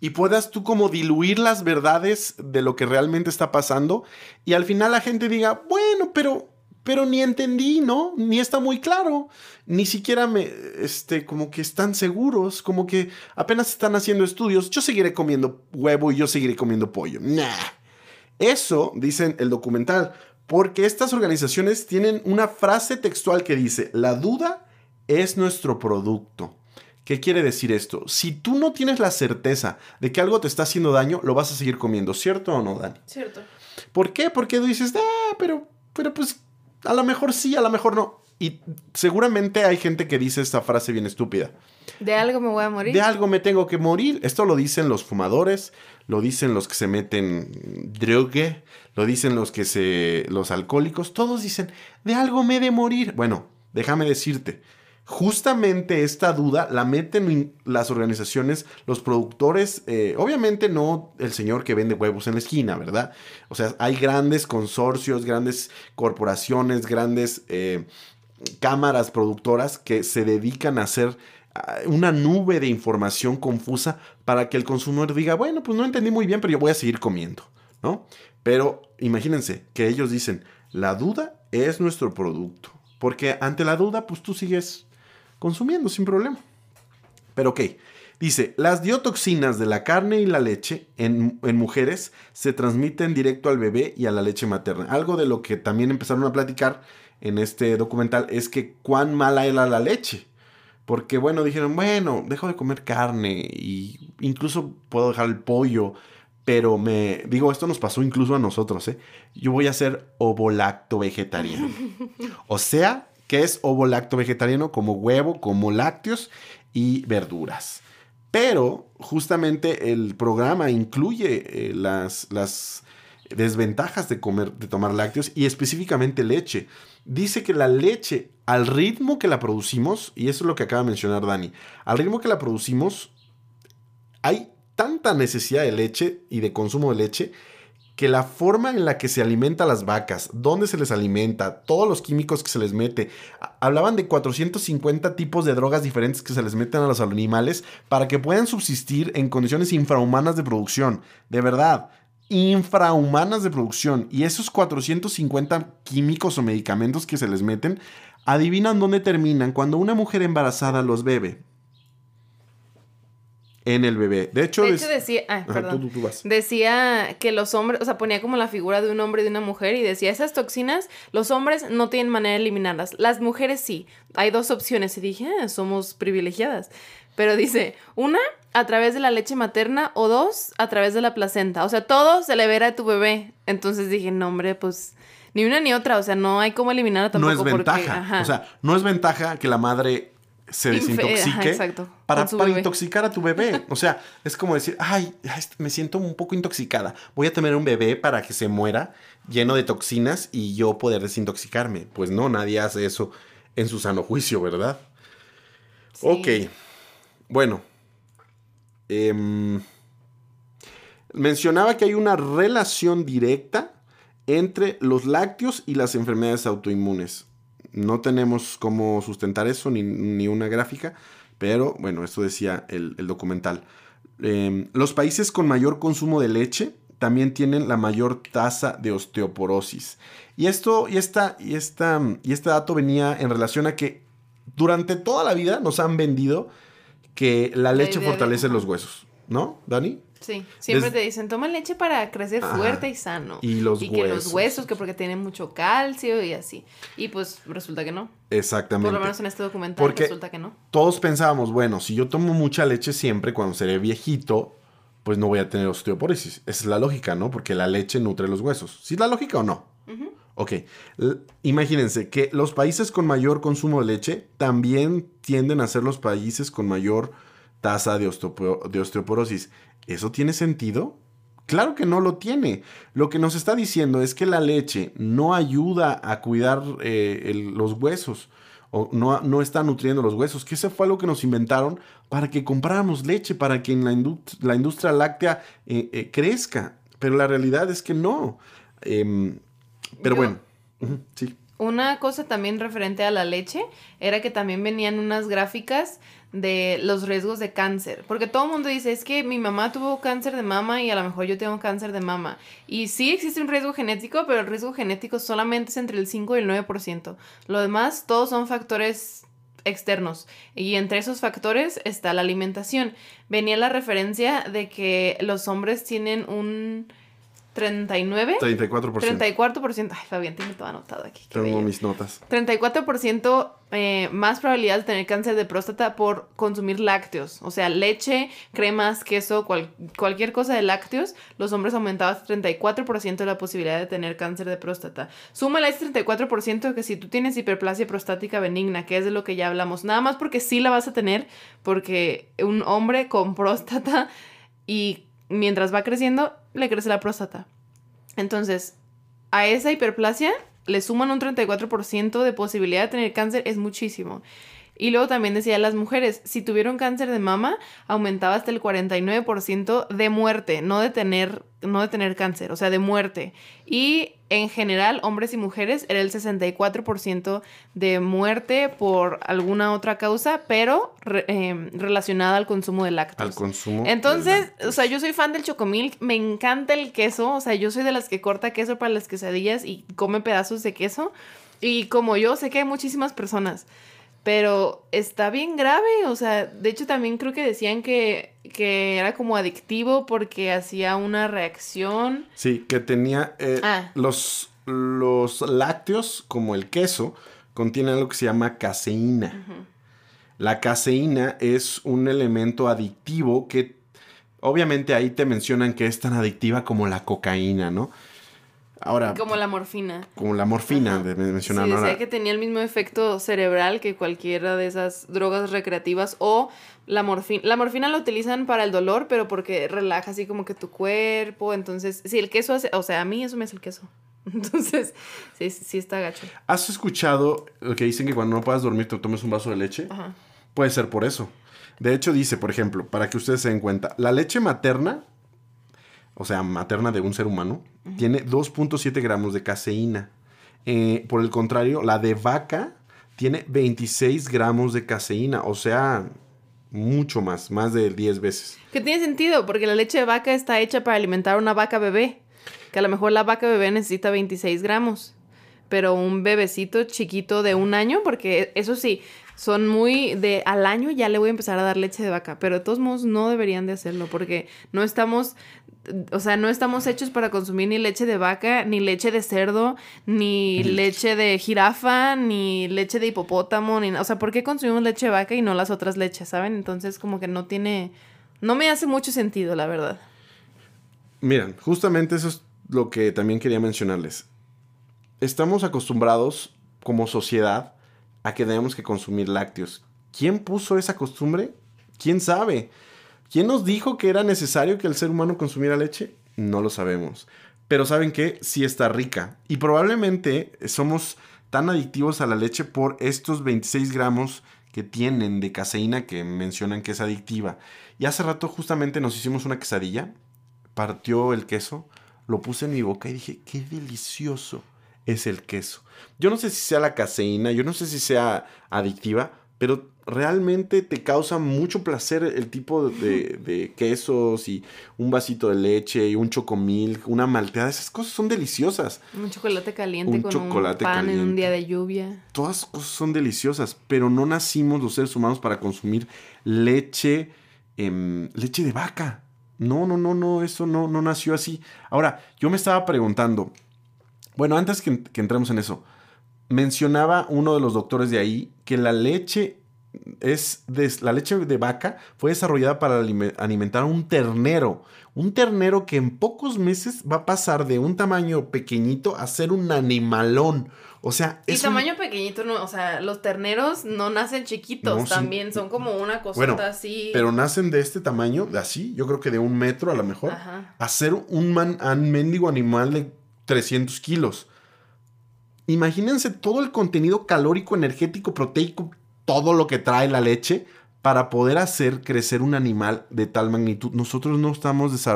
Y puedas tú como diluir las verdades de lo que realmente está pasando y al final la gente diga, bueno, pero pero ni entendí, ¿no? Ni está muy claro. Ni siquiera me, este, como que están seguros, como que apenas están haciendo estudios. Yo seguiré comiendo huevo y yo seguiré comiendo pollo. Nah. Eso, dicen el documental, porque estas organizaciones tienen una frase textual que dice, la duda es nuestro producto. ¿Qué quiere decir esto? Si tú no tienes la certeza de que algo te está haciendo daño, lo vas a seguir comiendo, ¿cierto o no, Dani? Cierto. ¿Por qué? Porque tú dices, ah, pero, pero pues a lo mejor sí, a lo mejor no. Y seguramente hay gente que dice esta frase bien estúpida. De algo me voy a morir. De algo me tengo que morir. Esto lo dicen los fumadores, lo dicen los que se meten drogue, lo dicen los que se. los alcohólicos. Todos dicen, de algo me he de morir. Bueno, déjame decirte. Justamente esta duda la meten las organizaciones, los productores, eh, obviamente no el señor que vende huevos en la esquina, ¿verdad? O sea, hay grandes consorcios, grandes corporaciones, grandes eh, cámaras productoras que se dedican a hacer una nube de información confusa para que el consumidor diga, bueno, pues no entendí muy bien, pero yo voy a seguir comiendo, ¿no? Pero imagínense que ellos dicen, la duda es nuestro producto, porque ante la duda, pues tú sigues consumiendo sin problema. Pero ok, dice, las diotoxinas de la carne y la leche en, en mujeres se transmiten directo al bebé y a la leche materna. Algo de lo que también empezaron a platicar en este documental es que cuán mala era la leche. Porque bueno, dijeron, bueno, dejo de comer carne y incluso puedo dejar el pollo. Pero me digo, esto nos pasó incluso a nosotros, ¿eh? Yo voy a ser ovolacto vegetariano. O sea, que es ovolacto vegetariano como huevo, como lácteos y verduras. Pero justamente el programa incluye eh, las, las desventajas de comer, de tomar lácteos y específicamente leche. Dice que la leche, al ritmo que la producimos, y eso es lo que acaba de mencionar Dani, al ritmo que la producimos, hay tanta necesidad de leche y de consumo de leche que la forma en la que se alimenta a las vacas, dónde se les alimenta, todos los químicos que se les mete, hablaban de 450 tipos de drogas diferentes que se les meten a los animales para que puedan subsistir en condiciones infrahumanas de producción. De verdad, infrahumanas de producción. Y esos 450 químicos o medicamentos que se les meten, adivinan dónde terminan cuando una mujer embarazada los bebe en el bebé. De hecho, decía, ah, perdón. decía que los hombres, o sea, ponía como la figura de un hombre y de una mujer y decía, esas toxinas, los hombres no tienen manera de eliminarlas, las mujeres sí. Hay dos opciones y dije, ah, somos privilegiadas. Pero dice, una, a través de la leche materna o dos, a través de la placenta. O sea, todo se le verá a tu bebé. Entonces dije, no, hombre, pues ni una ni otra. O sea, no hay cómo eliminarla tampoco. No es ventaja. o sea, no es ventaja que la madre se desintoxique para, intoxicar a tu bebé. O sea, es como decir, ay, me siento un poco intoxicada. Voy a tener un bebé para que se muera lleno de toxinas y yo poder desintoxicarme. Pues no, nadie hace eso en su sano juicio, ¿verdad? Ok. Bueno. Em, mencionaba que hay una relación directa entre los lácteos y las enfermedades autoinmunes. No tenemos cómo sustentar eso, ni, una gráfica, pero bueno, esto decía el, documental. Em, los países con mayor consumo de leche también tienen la mayor tasa de osteoporosis. Y esto, y esta, y esta, y este dato venía en relación a que durante toda la vida nos han vendido que la leche fortalece los huesos, ¿no, Dani? Sí, siempre te dicen, toma leche para crecer fuerte y sano. Y los huesos. Y que los huesos, que porque tienen mucho calcio y así. Y pues resulta que no. Exactamente. Por lo menos en este documental resulta que no. Todos pensábamos, bueno, si yo tomo mucha leche siempre, cuando seré viejito, pues no voy a tener osteoporosis. Esa es la lógica, ¿no? Porque la leche nutre los huesos. ¿Sí es la lógica o no? Ok. imagínense que los países con mayor consumo de leche también tienden a ser los países con mayor tasa de, de osteoporosis. ¿Eso tiene sentido? Claro que no lo tiene. Lo que nos está diciendo es que la leche no ayuda a cuidar eh, los huesos o no, no, está nutriendo los huesos, que eso fue algo que nos inventaron para que compráramos leche, para que en la, industria láctea eh, eh, crezca. Pero la realidad es que no. Em, pero bueno, sí. Una cosa también referente a la leche era que también venían unas gráficas de los riesgos de cáncer. Porque todo el mundo dice, es que mi mamá tuvo cáncer de mama y a lo mejor yo tengo cáncer de mama. Y sí existe un riesgo genético, pero el riesgo genético solamente es entre el 5 y el 9%. Lo demás, todos son factores externos. Y entre esos factores está la alimentación. Venía la referencia de que los hombres tienen un 39. 34%. 34%. Ay, Fabián, tiene todo anotado aquí. Tengo mis notas. 34% eh, más probabilidad de tener cáncer de próstata por consumir lácteos. O sea, leche, cremas, queso, cualquier cosa de lácteos. Los hombres aumentaban 34% la posibilidad de tener cáncer de próstata. Súmale ese 34% que si tú tienes hiperplasia prostática benigna, que es de lo que ya hablamos, nada más porque sí la vas a tener, porque un hombre con próstata y mientras va creciendo, le crece la próstata. Entonces, a esa hiperplasia le suman un 34% de posibilidad de tener cáncer, es muchísimo. Y luego también decía, las mujeres, si tuvieron cáncer de mama, aumentaba hasta el 49% de muerte, no de, tener, no de tener cáncer, o sea, de muerte. Y en general, hombres y mujeres, era el 64% de muerte por alguna otra causa, pero em, relacionada al consumo de lácteos. Al consumo. Entonces, o sea, yo soy fan del chocomilk, me encanta el queso, o sea, yo soy de las que corta queso para las quesadillas y come pedazos de queso. Y como yo, sé que hay muchísimas personas pero está bien grave, o sea, de hecho también creo que decían que, que era como adictivo porque hacía una reacción. Sí, que tenía eh, ah. los, los lácteos, como el queso, contienen algo que se llama caseína. La caseína es un elemento adictivo que obviamente ahí te mencionan que es tan adictiva como la cocaína, ¿no? Ahora. Como la morfina. Como la morfina, de mencionar. Sí, decía que tenía el mismo efecto cerebral que cualquiera de esas drogas recreativas o la morfina. La morfina la utilizan para el dolor, pero porque relaja así como que tu cuerpo. Entonces, si el queso hace. O sea, a mí eso me hace el queso. Entonces, sí, sí está gacho. ¿Has escuchado lo que dicen que cuando no puedas dormir te tomes un vaso de leche? Ajá. Puede ser por eso. De hecho, dice, por ejemplo, para que ustedes se den cuenta, la leche materna o sea, materna de un ser humano, tiene 2.7 gramos de caseína. Eh, por el contrario, la de vaca tiene 26 gramos de caseína, o sea, mucho más, más de 10 veces. Que tiene sentido, porque la leche de vaca está hecha para alimentar a una vaca bebé. Que a lo mejor la vaca bebé necesita 26 gramos. Pero un bebecito chiquito de un año, porque eso sí, son muy de al año ya le voy a empezar a dar leche de vaca, pero de todos modos no deberían de hacerlo porque no estamos o sea, no estamos hechos para consumir ni leche de vaca, ni leche de cerdo, ni leche de jirafa, ni leche de hipopótamo, ni, o sea, ¿por qué consumimos leche de vaca y no las otras leches, saben? Entonces, como que no tiene no me hace mucho sentido, la verdad. Miren, justamente eso es lo que también quería mencionarles. Estamos acostumbrados como sociedad a que tenemos que consumir lácteos. ¿Quién puso esa costumbre? ¿Quién sabe? ¿Quién nos dijo que era necesario que el ser humano consumiera leche? No lo sabemos. Pero ¿saben qué? Sí está rica. Y probablemente somos tan adictivos a la leche por estos 26 gramos que tienen de caseína que mencionan que es adictiva. Y hace rato justamente nos hicimos una quesadilla, partió el queso, lo puse en mi boca y dije, qué delicioso es el queso. Yo no sé si sea la caseína, yo no sé si sea adictiva, pero realmente te causa mucho placer el tipo de, quesos y un vasito de leche y un chocomil, una malteada. Esas cosas son deliciosas. Un chocolate caliente con chocolate un pan en un día de lluvia. Todas las cosas son deliciosas, pero no nacimos los seres humanos para consumir leche, em, leche de vaca. No, no, no, no, eso no, no nació así. Ahora, yo me estaba preguntando, bueno, antes que, entremos en eso, mencionaba uno de los doctores de ahí que la leche es la leche de vaca fue desarrollada para alimentar a un ternero, un ternero que en pocos meses va a pasar de un tamaño pequeñito a ser un animalón. O sea, es y tamaño pequeñito, no, o sea, los terneros no nacen chiquitos, también son como una cosita así. Pero nacen de este tamaño, de así, yo creo que de un metro a lo mejor, a ser un, man, un mendigo animal de 300 kilos. Imagínense todo el contenido calórico, energético, proteico, todo lo que trae la leche para poder hacer crecer un animal de tal magnitud. Nosotros no estamos,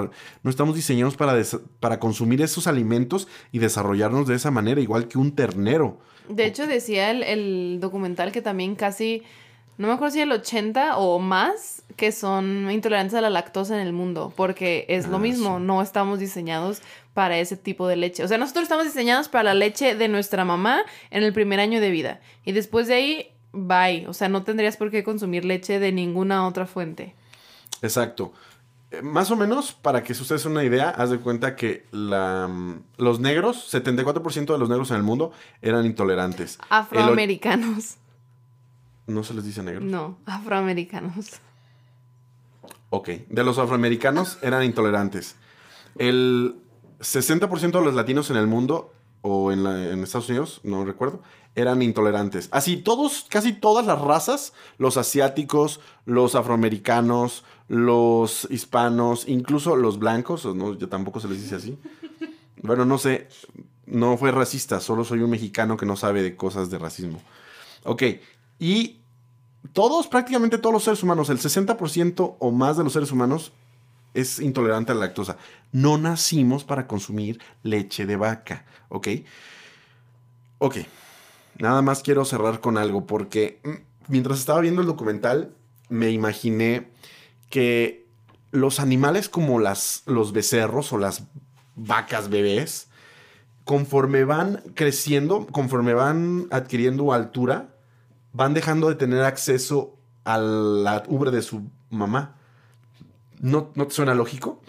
no estamos diseñados para, para consumir esos alimentos y desarrollarnos de esa manera, igual que un ternero. De hecho, decía el, el documental que también casi no me acuerdo si el 80 o más que son intolerantes a la lactosa en el mundo, porque es lo ah, mismo, no estamos diseñados para ese tipo de leche. O sea, nosotros estamos diseñados para la leche de nuestra mamá en el primer año de vida. Y después de ahí, bye. O sea, no tendrías por qué consumir leche de ninguna otra fuente. Exacto. Eh, más o menos, para que ustedes una idea, haz de cuenta que la, mm, los negros, 74% de los negros en el mundo eran intolerantes. Afroamericanos. ¿No se les dice negros? No, afroamericanos. Ok, de los afroamericanos eran intolerantes. El 60% de los latinos en el mundo, o en, Estados Unidos, no recuerdo, eran intolerantes. Así, todos, casi todas las razas, los asiáticos, los afroamericanos, los hispanos, incluso los blancos, no, yo tampoco se les dice así. Bueno, no sé, no fue racista, solo soy un mexicano que no sabe de cosas de racismo. Ok, y todos, prácticamente todos los seres humanos, el 60% o más de los seres humanos es intolerante a la lactosa. No nacimos para consumir leche de vaca, ¿ok? Ok, nada más quiero cerrar con algo porque mm, mientras estaba viendo el documental me imaginé que los animales como las, los becerros o las vacas bebés, conforme van creciendo, conforme van adquiriendo altura, van dejando de tener acceso a la ubre de su mamá. ¿No, no te suena lógico?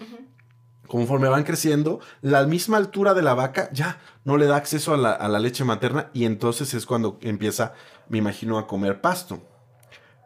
Conforme van creciendo, la misma altura de la vaca ya no le da acceso a la, leche materna y entonces es cuando empieza, me imagino, a comer pasto.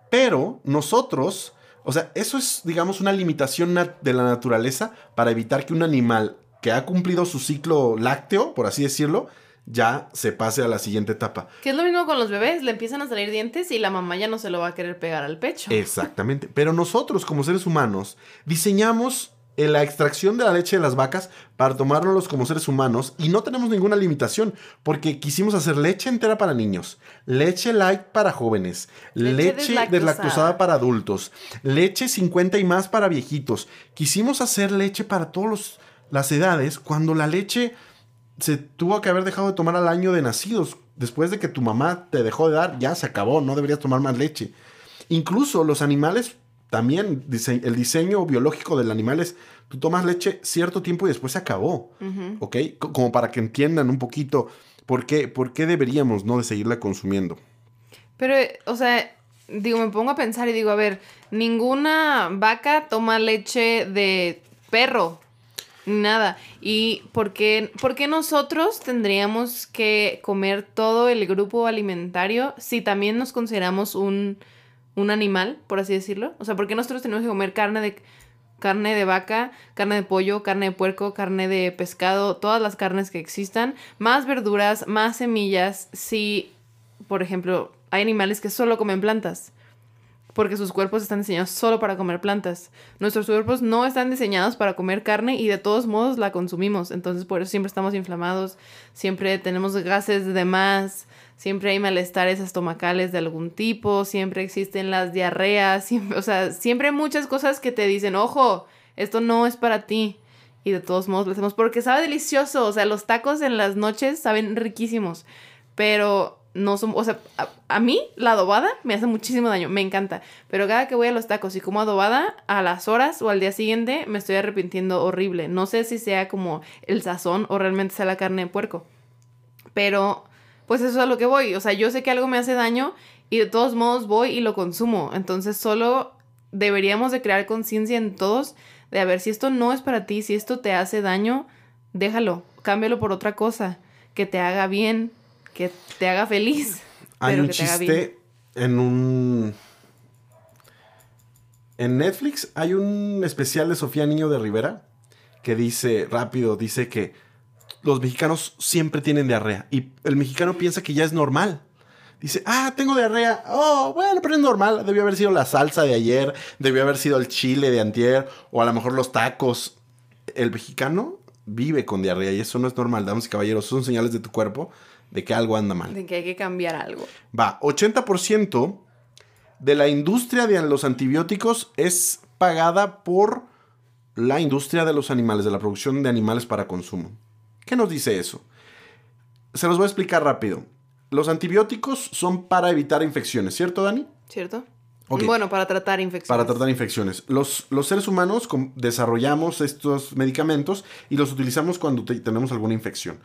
Pero nosotros, o sea, eso es, digamos, una limitación de la naturaleza para evitar que un animal que ha cumplido su ciclo lácteo, por así decirlo, ya se pase a la siguiente etapa. Que es lo mismo con los bebés, le empiezan a salir dientes y la mamá ya no se lo va a querer pegar al pecho. Exactamente, pero nosotros como seres humanos diseñamos la extracción de la leche de las vacas para tomárnoslos como seres humanos y no tenemos ninguna limitación porque quisimos hacer leche entera para niños, leche light para jóvenes, leche, leche deslactosada para adultos, leche 50 y más para viejitos. Quisimos hacer leche para todos los las edades cuando la leche se tuvo que haber dejado de tomar al año de nacidos. Después de que tu mamá te dejó de dar, ya se acabó, no deberías tomar más leche. Incluso los animales, también el diseño biológico del animal es, tú tomas leche cierto tiempo y después se acabó. ¿Ok? Como para que entiendan un poquito por qué, por qué deberíamos no de seguirla consumiendo. Pero, o sea, digo, me pongo a pensar y digo, a ver, ninguna vaca toma leche de perro. Nada. ¿Y por qué, nosotros tendríamos que comer todo el grupo alimentario si también nos consideramos un, un animal, por así decirlo? O sea, ¿por qué nosotros tenemos que comer carne de, carne de vaca, carne de pollo, carne de puerco, carne de pescado, todas las carnes que existan, más verduras, más semillas, si, por ejemplo, hay animales que solo comen plantas? Porque sus cuerpos están diseñados solo para comer plantas. Nuestros cuerpos no están diseñados para comer carne y de todos modos la consumimos. Entonces por eso siempre estamos inflamados, siempre tenemos gases de más, siempre hay malestares estomacales de algún tipo, siempre existen las diarreas, o sea, siempre hay muchas cosas que te dicen, ojo, esto no es para ti. Y de todos modos lo hacemos porque sabe delicioso. O sea, los tacos en las noches saben riquísimos. Pero no son, o sea, a, mí la adobada me hace muchísimo daño, me encanta, pero cada que voy a los tacos y como adobada, a las horas o al día siguiente me estoy arrepintiendo horrible. No sé si sea como el sazón o realmente sea la carne de puerco, pero pues eso es a lo que voy, o sea, yo sé que algo me hace daño y de todos modos voy y lo consumo, entonces solo deberíamos de crear conciencia en todos de a ver si esto no es para ti, si esto te hace daño, déjalo, cámbialo por otra cosa que te haga bien, que te haga feliz. Hay un chiste en un. En Netflix hay un especial de Sofía Niño de Rivera que dice, rápido, dice que los mexicanos siempre tienen diarrea y el mexicano piensa que ya es normal. Dice, ah, tengo diarrea. Oh, bueno, pero es normal. Debió haber sido la salsa de ayer, debió haber sido el chile de antier o a lo mejor los tacos. El mexicano vive con diarrea y eso no es normal, damas y caballeros. Son señales de tu cuerpo de que algo anda mal. De que hay que cambiar algo. Va, 80% de la industria de los antibióticos es pagada por la industria de los animales, de la producción de animales para consumo. ¿Qué nos dice eso? Se los voy a explicar rápido. Los antibióticos son para evitar infecciones, ¿cierto, Dani? ¿Cierto? Bueno, para tratar infecciones. Para tratar infecciones. Los, los seres humanos desarrollamos estos medicamentos y los utilizamos cuando tenemos alguna infección.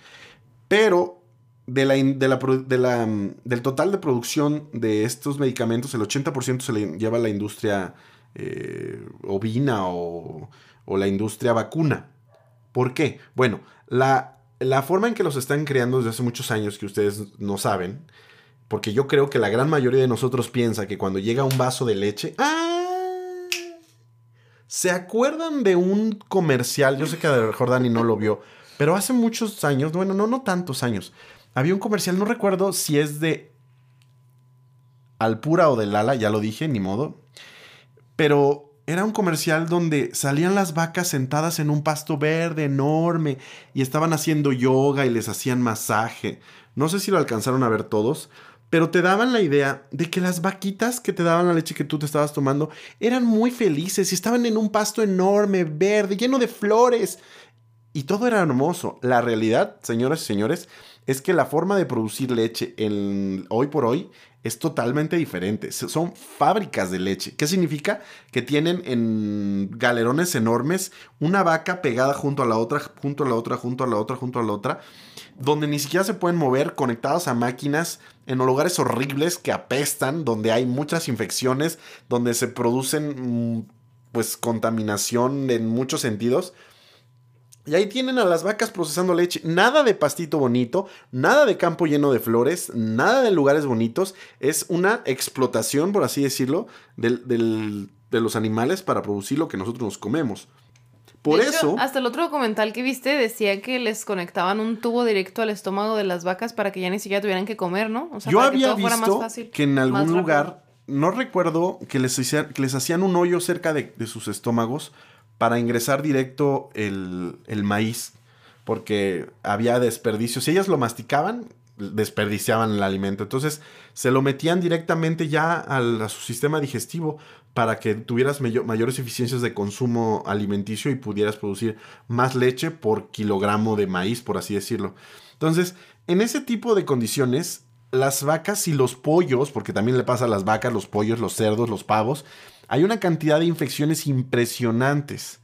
Pero de la, de la, mm, del total de producción de estos medicamentos, el 80% se le lleva a la industria eh, ovina o, o, la industria vacuna. ¿Por qué? Bueno, la, la forma en que los están creando desde hace muchos años, que ustedes no saben, porque yo creo que la gran mayoría de nosotros piensa que cuando llega un vaso de leche... ¡Ah! ¿Se acuerdan de un comercial? Yo sé que Jordani no lo vio, pero hace muchos años, bueno, no, no tantos años, había un comercial, no recuerdo si es de Alpura o de Lala, ya lo dije, ni modo. Pero era un comercial donde salían las vacas sentadas en un pasto verde enorme y estaban haciendo yoga y les hacían masaje. No sé si lo alcanzaron a ver todos, pero te daban la idea de que las vaquitas que te daban la leche que tú te estabas tomando eran muy felices y estaban en un pasto enorme, verde, lleno de flores. Y todo era hermoso. La realidad, señoras y señores, es que la forma de producir leche hoy por hoy es totalmente diferente. Son fábricas de leche. ¿Qué significa? Que tienen en galerones enormes una vaca pegada junto a la otra, junto a la otra, junto a la otra, junto a la otra, donde ni siquiera se pueden mover, conectados a máquinas en lugares horribles que apestan, donde hay muchas infecciones, donde se producen mm, pues contaminación en muchos sentidos y ahí tienen a las vacas procesando leche. Nada de pastito bonito, nada de campo lleno de flores, nada de lugares bonitos. Es una explotación, por así decirlo, de los animales para producir lo que nosotros nos comemos. Por eso. hasta el otro documental que viste decía que les conectaban un tubo directo al estómago de las vacas para que ya ni siquiera tuvieran que comer, ¿no? O sea, Yo había visto que en algún lugar, no recuerdo, que les, que les hacían un hoyo cerca de, de sus estómagos para ingresar directo el, maíz, porque había desperdicio. Si ellas lo masticaban, desperdiciaban el alimento. Entonces se lo metían directamente ya a su sistema digestivo para que tuvieras mayores eficiencias de consumo alimenticio y pudieras producir más leche por kilogramo de maíz, por así decirlo. Entonces, en ese tipo de condiciones, las vacas y los pollos, porque también le pasa a las vacas, los pollos, los cerdos, los pavos, hay una cantidad de infecciones impresionantes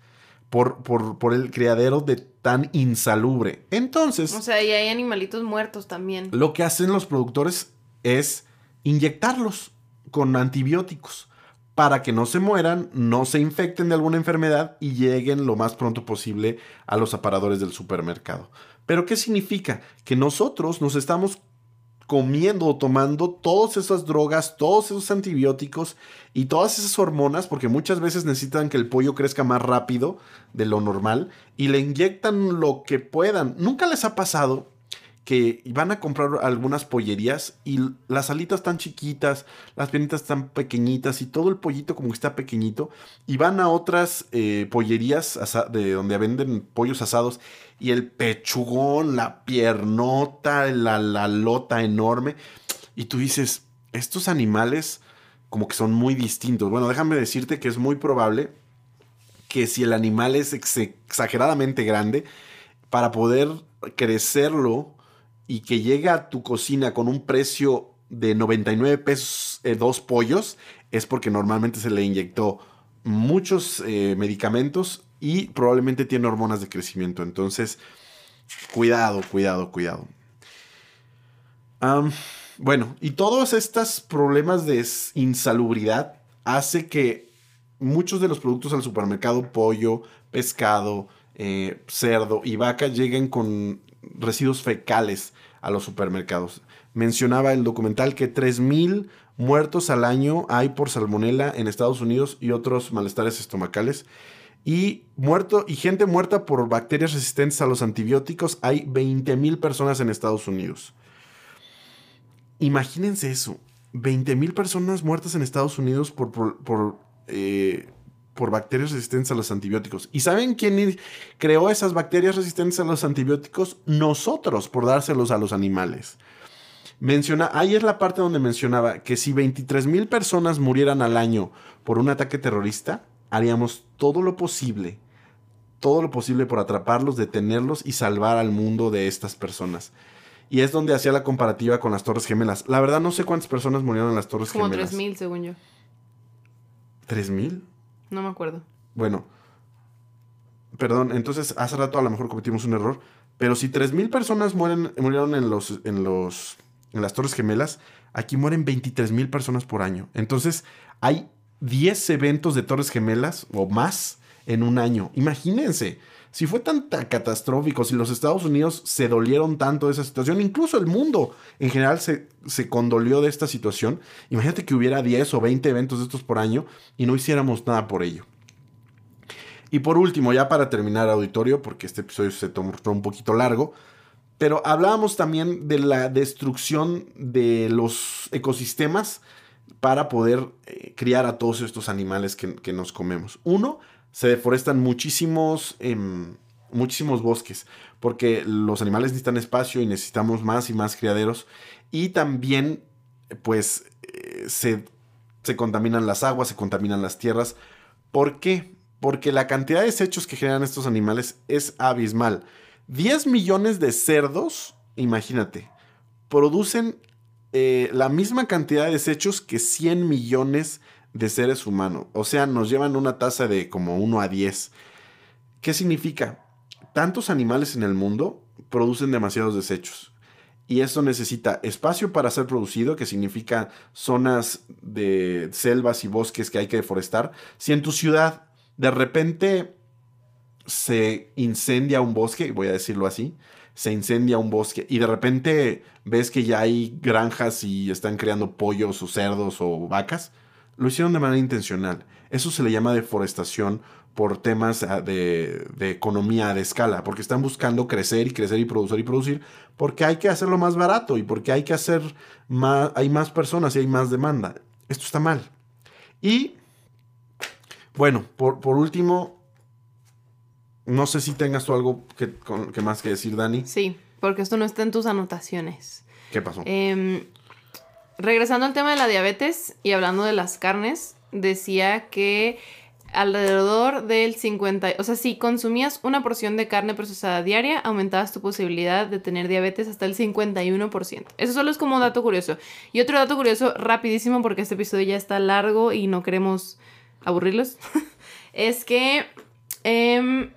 por, por, por el criadero de tan insalubre. Entonces... O sea, y hay animalitos muertos también. Lo que hacen los productores es inyectarlos con antibióticos para que no se mueran, no se infecten de alguna enfermedad y lleguen lo más pronto posible a los aparadores del supermercado. Pero ¿qué significa? Que nosotros nos estamos comiendo o tomando todas esas drogas, todos esos antibióticos y todas esas hormonas, porque muchas veces necesitan que el pollo crezca más rápido de lo normal y le inyectan lo que puedan. ¿Nunca les ha pasado que van a comprar algunas pollerías y las alitas tan chiquitas, las pienitas tan pequeñitas y todo el pollito como que está pequeñito y van a otras eh, pollerías de donde venden pollos asados y el pechugón, la piernota, la, la lota enorme y tú dices, estos animales como que son muy distintos. Bueno, déjame decirte que es muy probable que si el animal es exageradamente grande, para poder crecerlo y que llega a tu cocina con un precio de 99 pesos eh, dos pollos, es porque normalmente se le inyectó muchos eh, medicamentos y probablemente tiene hormonas de crecimiento. Entonces, cuidado, cuidado, cuidado. bueno, y todos estos problemas de insalubridad hace que muchos de los productos al supermercado, pollo, pescado, eh, cerdo y vaca, lleguen con residuos fecales a los supermercados. Mencionaba el documental que 3.000 muertos al año hay por salmonela en Estados Unidos y otros malestares estomacales. Y, muerto, y gente muerta por bacterias resistentes a los antibióticos hay 20.000 personas en Estados Unidos. Imagínense eso. 20.000 personas muertas en Estados Unidos por, por, eh, por bacterias resistentes a los antibióticos. ¿Y saben quién creó esas bacterias resistentes a los antibióticos? Nosotros, por dárselos a los animales. Menciona, ahí es la parte donde mencionaba que si 23 mil personas murieran al año por un ataque terrorista, haríamos todo lo posible, todo lo posible por atraparlos, detenerlos y salvar al mundo de estas personas. Y es donde hacía la comparativa con las Torres Gemelas. La verdad no sé cuántas personas murieron en las Torres Gemelas. Como 3 mil, según yo. ¿3 mil? No me acuerdo. Bueno, perdón, entonces hace rato a lo mejor cometimos un error, pero si 3.000 personas mueren, murieron en, los, en, los, en las Torres Gemelas, aquí mueren 23.000 personas por año. Entonces hay 10 eventos de Torres Gemelas o más en un año. Imagínense. Si fue tan, catastrófico, si los Estados Unidos se dolieron tanto de esa situación, incluso el mundo en general se, condolió de esta situación, imagínate que hubiera 10 o 20 eventos de estos por año y no hiciéramos nada por ello. Y por último, ya para terminar auditorio, porque este episodio se tomó un poquito largo, pero hablábamos también de la destrucción de los ecosistemas para poder eh, criar a todos estos animales que, que nos comemos. Uno, se deforestan muchísimos, em, muchísimos bosques, porque los animales necesitan espacio y necesitamos más y más criaderos. Y también, pues, eh, se, se contaminan las aguas, se contaminan las tierras. ¿Por qué? Porque la cantidad de desechos que generan estos animales es abismal. 10 millones de cerdos, imagínate, producen eh, la misma cantidad de desechos que 100 millones de seres humanos. O sea, nos llevan una tasa de como 1 a 10. ¿Qué significa? Tantos animales en el mundo producen demasiados desechos. Y eso necesita espacio para ser producido, que significa zonas de selvas y bosques que hay que deforestar. Si en tu ciudad de repente se incendia un bosque, voy a decirlo así, se incendia un bosque y de repente ves que ya hay granjas y están creando pollos o cerdos o vacas, lo hicieron de manera intencional. Eso se le llama deforestación por temas ah, de, economía de escala, porque están buscando crecer y crecer y producir y producir, porque hay que hacerlo más barato y porque hay que hacer más, hay más personas y hay más demanda. Esto está mal. Y, bueno, por, último, no sé si tengas tú algo que, que más que decir, Dani. Sí, porque esto no está en tus anotaciones. ¿Qué pasó? Em, regresando al tema de la diabetes y hablando de las carnes, decía que alrededor del 50, o sea, si consumías una porción de carne procesada diaria, aumentabas tu posibilidad de tener diabetes hasta el 51%. Eso solo es como un dato curioso. Y otro dato curioso, rapidísimo, porque este episodio ya está largo y no queremos aburrirlos, es que em,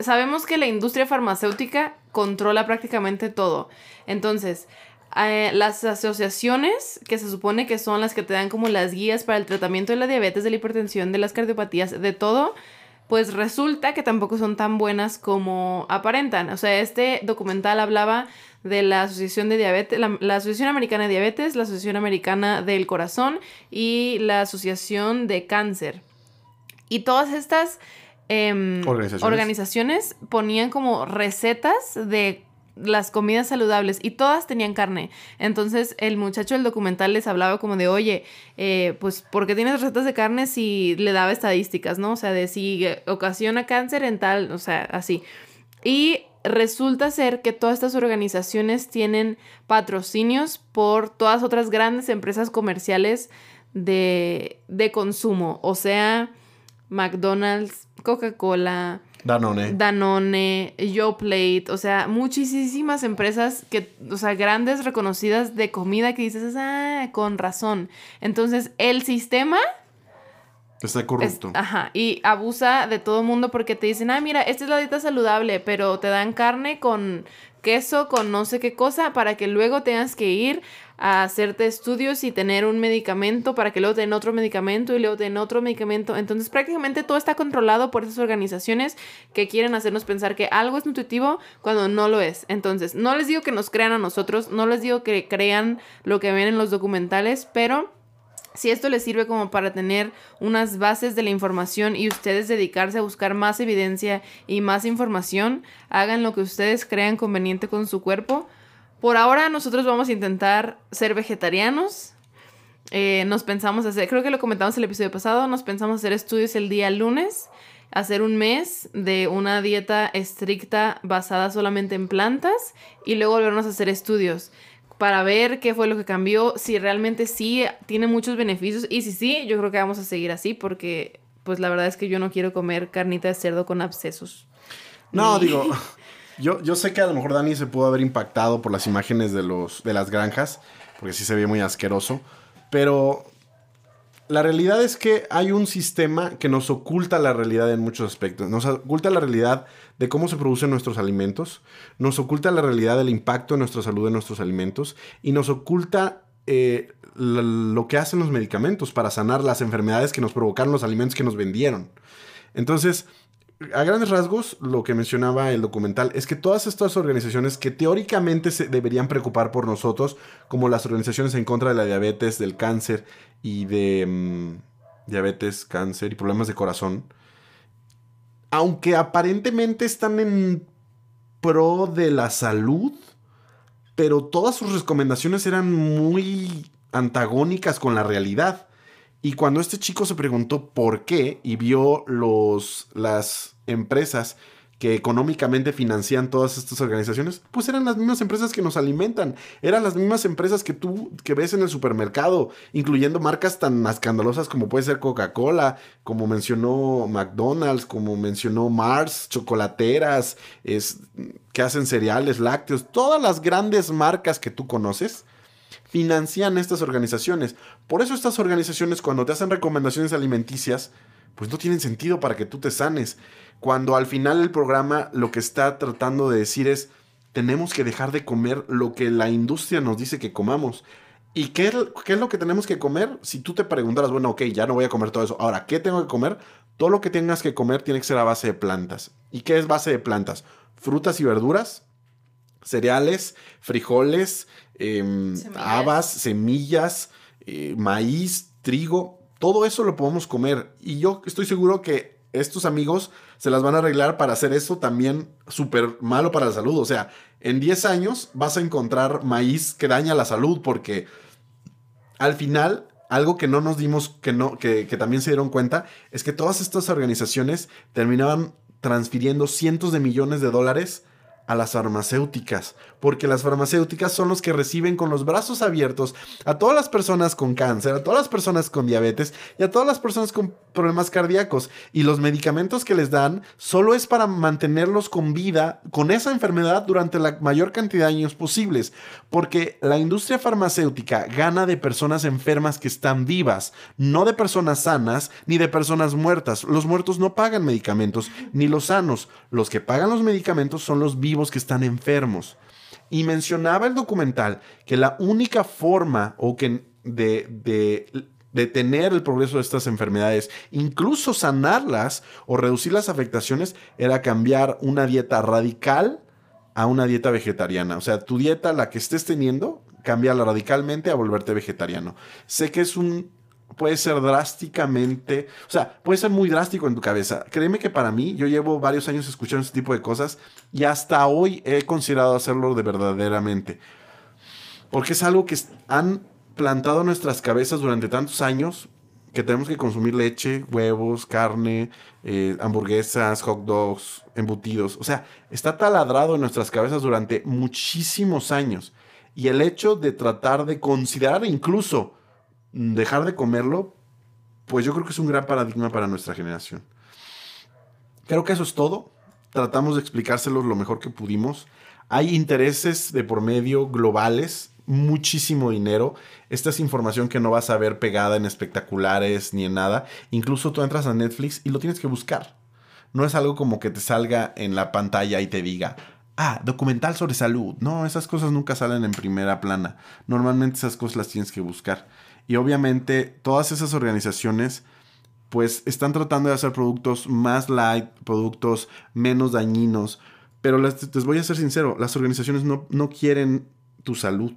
sabemos que la industria farmacéutica controla prácticamente todo. Entonces, eh, las asociaciones que se supone que son las que te dan como las guías para el tratamiento de la diabetes, de la hipertensión, de las cardiopatías, de todo, pues resulta que tampoco son tan buenas como aparentan. O sea, este documental hablaba de la Asociación de Diabetes, la, Asociación Americana de Diabetes, la Asociación Americana del Corazón y la Asociación de Cáncer. Y todas estas em, organizaciones ponían como recetas de las comidas saludables y todas tenían carne. Entonces el muchacho del documental les hablaba como de, oye, eh, pues, ¿por qué tienes recetas de carne si le daba estadísticas, no? O sea, de si ocasiona cáncer en tal, o sea, así. Y resulta ser que todas estas organizaciones tienen patrocinios por todas otras grandes empresas comerciales de, de consumo, o sea, McDonald's, Coca-Cola, Danone. Danone, YoPlate, o sea, muchísimas empresas que, o sea, grandes reconocidas de comida que dices, ah, con razón. Entonces, el sistema... Está corrupto. ajá, y abusa de todo mundo porque te dicen, ah, mira, esta es la dieta saludable, pero te dan carne con queso, con no sé qué cosa, para que luego tengas que ir a hacerte estudios y tener un medicamento para que luego den otro medicamento y luego den otro medicamento. Entonces prácticamente todo está controlado por esas organizaciones que quieren hacernos pensar que algo es nutritivo cuando no lo es. Entonces no les digo que nos crean a nosotros, no les digo que crean lo que ven en los documentales, pero si esto les sirve como para tener unas bases de la información y ustedes dedicarse a buscar más evidencia y más información, hagan lo que ustedes crean conveniente con su cuerpo por ahora nosotros vamos a intentar ser vegetarianos. Eh, nos pensamos hacer, creo que lo comentamos el episodio pasado, nos pensamos hacer estudios el día lunes, hacer un mes de una dieta estricta basada solamente en plantas y luego volvernos a hacer estudios para ver qué fue lo que cambió, si realmente sí tiene muchos beneficios y si sí, yo creo que vamos a seguir así porque pues la verdad es que yo no quiero comer carnita de cerdo con abscesos. No, digo, Yo, yo sé que a lo mejor Dani se pudo haber impactado por las imágenes de, los, de las granjas, porque sí se ve muy asqueroso, pero la realidad es que hay un sistema que nos oculta la realidad en muchos aspectos. Nos oculta la realidad de cómo se producen nuestros alimentos, nos oculta la realidad del impacto en nuestra salud de nuestros alimentos y nos oculta eh, lo que hacen los medicamentos para sanar las enfermedades que nos provocaron los alimentos que nos vendieron. Entonces, a grandes rasgos, lo que mencionaba el documental es que todas estas organizaciones que teóricamente se deberían preocupar por nosotros, como las organizaciones en contra de la diabetes, del cáncer y de mm, diabetes, cáncer y problemas de corazón, aunque aparentemente están en pro de la salud, pero todas sus recomendaciones eran muy antagónicas con la realidad. Y cuando este chico se preguntó por qué y vio los, las empresas que económicamente financian todas estas organizaciones, pues eran las mismas empresas que nos alimentan, eran las mismas empresas que tú que ves en el supermercado, incluyendo marcas tan escandalosas como puede ser Coca-Cola, como mencionó McDonald's, como mencionó Mars, chocolateras, es, que hacen cereales, lácteos, todas las grandes marcas que tú conoces financian estas organizaciones. Por eso estas organizaciones cuando te hacen recomendaciones alimenticias, pues no tienen sentido para que tú te sanes. Cuando al final el programa lo que está tratando de decir es, tenemos que dejar de comer lo que la industria nos dice que comamos. ¿Y qué, qué es lo que tenemos que comer? Si tú te preguntaras, bueno, ok, ya no voy a comer todo eso. Ahora, ¿qué tengo que comer? Todo lo que tengas que comer tiene que ser a base de plantas. ¿Y qué es base de plantas? Frutas y verduras, cereales, frijoles, em, habas, semillas, eh, maíz, trigo, todo eso lo podemos comer. Y yo estoy seguro que estos amigos se las van a arreglar para hacer eso también súper malo para la salud. O sea, en 10 años vas a encontrar maíz que daña la salud porque al final algo que no nos dimos, que, no, que, que también se dieron cuenta, es que todas estas organizaciones terminaban transfiriendo cientos de millones de dólares a las farmacéuticas, porque las farmacéuticas son los que reciben con los brazos abiertos a todas las personas con cáncer, a todas las personas con diabetes y a todas las personas con problemas cardíacos. Y los medicamentos que les dan solo es para mantenerlos con vida, con esa enfermedad durante la mayor cantidad de años posibles, porque la industria farmacéutica gana de personas enfermas que están vivas, no de personas sanas ni de personas muertas. Los muertos no pagan medicamentos, ni los sanos. Los que pagan los medicamentos son los vivos que están enfermos. Y mencionaba el documental que la única forma o que de, de detener el progreso de estas enfermedades, incluso sanarlas o reducir las afectaciones, era cambiar una dieta radical a una dieta vegetariana. O sea, tu dieta, la que estés teniendo, cambiarla radicalmente a volverte vegetariano. Sé que es un puede ser drásticamente, o sea, puede ser muy drástico en tu cabeza. Créeme que para mí, yo llevo varios años escuchando este tipo de cosas y hasta hoy he considerado hacerlo de verdaderamente. Porque es algo que han plantado en nuestras cabezas durante tantos años que tenemos que consumir leche, huevos, carne, eh, hamburguesas, hot dogs, embutidos. O sea, está taladrado en nuestras cabezas durante muchísimos años. Y el hecho de tratar de considerar incluso dejar de comerlo, pues yo creo que es un gran paradigma para nuestra generación. Creo que eso es todo. Tratamos de explicárselos lo mejor que pudimos. Hay intereses de por medio globales, muchísimo dinero. Esta es información que no vas a ver pegada en espectaculares ni en nada. Incluso tú entras a Netflix y lo tienes que buscar. No es algo como que te salga en la pantalla y te diga, ah, documental sobre salud. No, esas cosas nunca salen en primera plana. Normalmente esas cosas las tienes que buscar. Y obviamente todas esas organizaciones pues están tratando de hacer productos más light, productos menos dañinos. Pero les, voy a ser sincero, las organizaciones no, no quieren tu salud.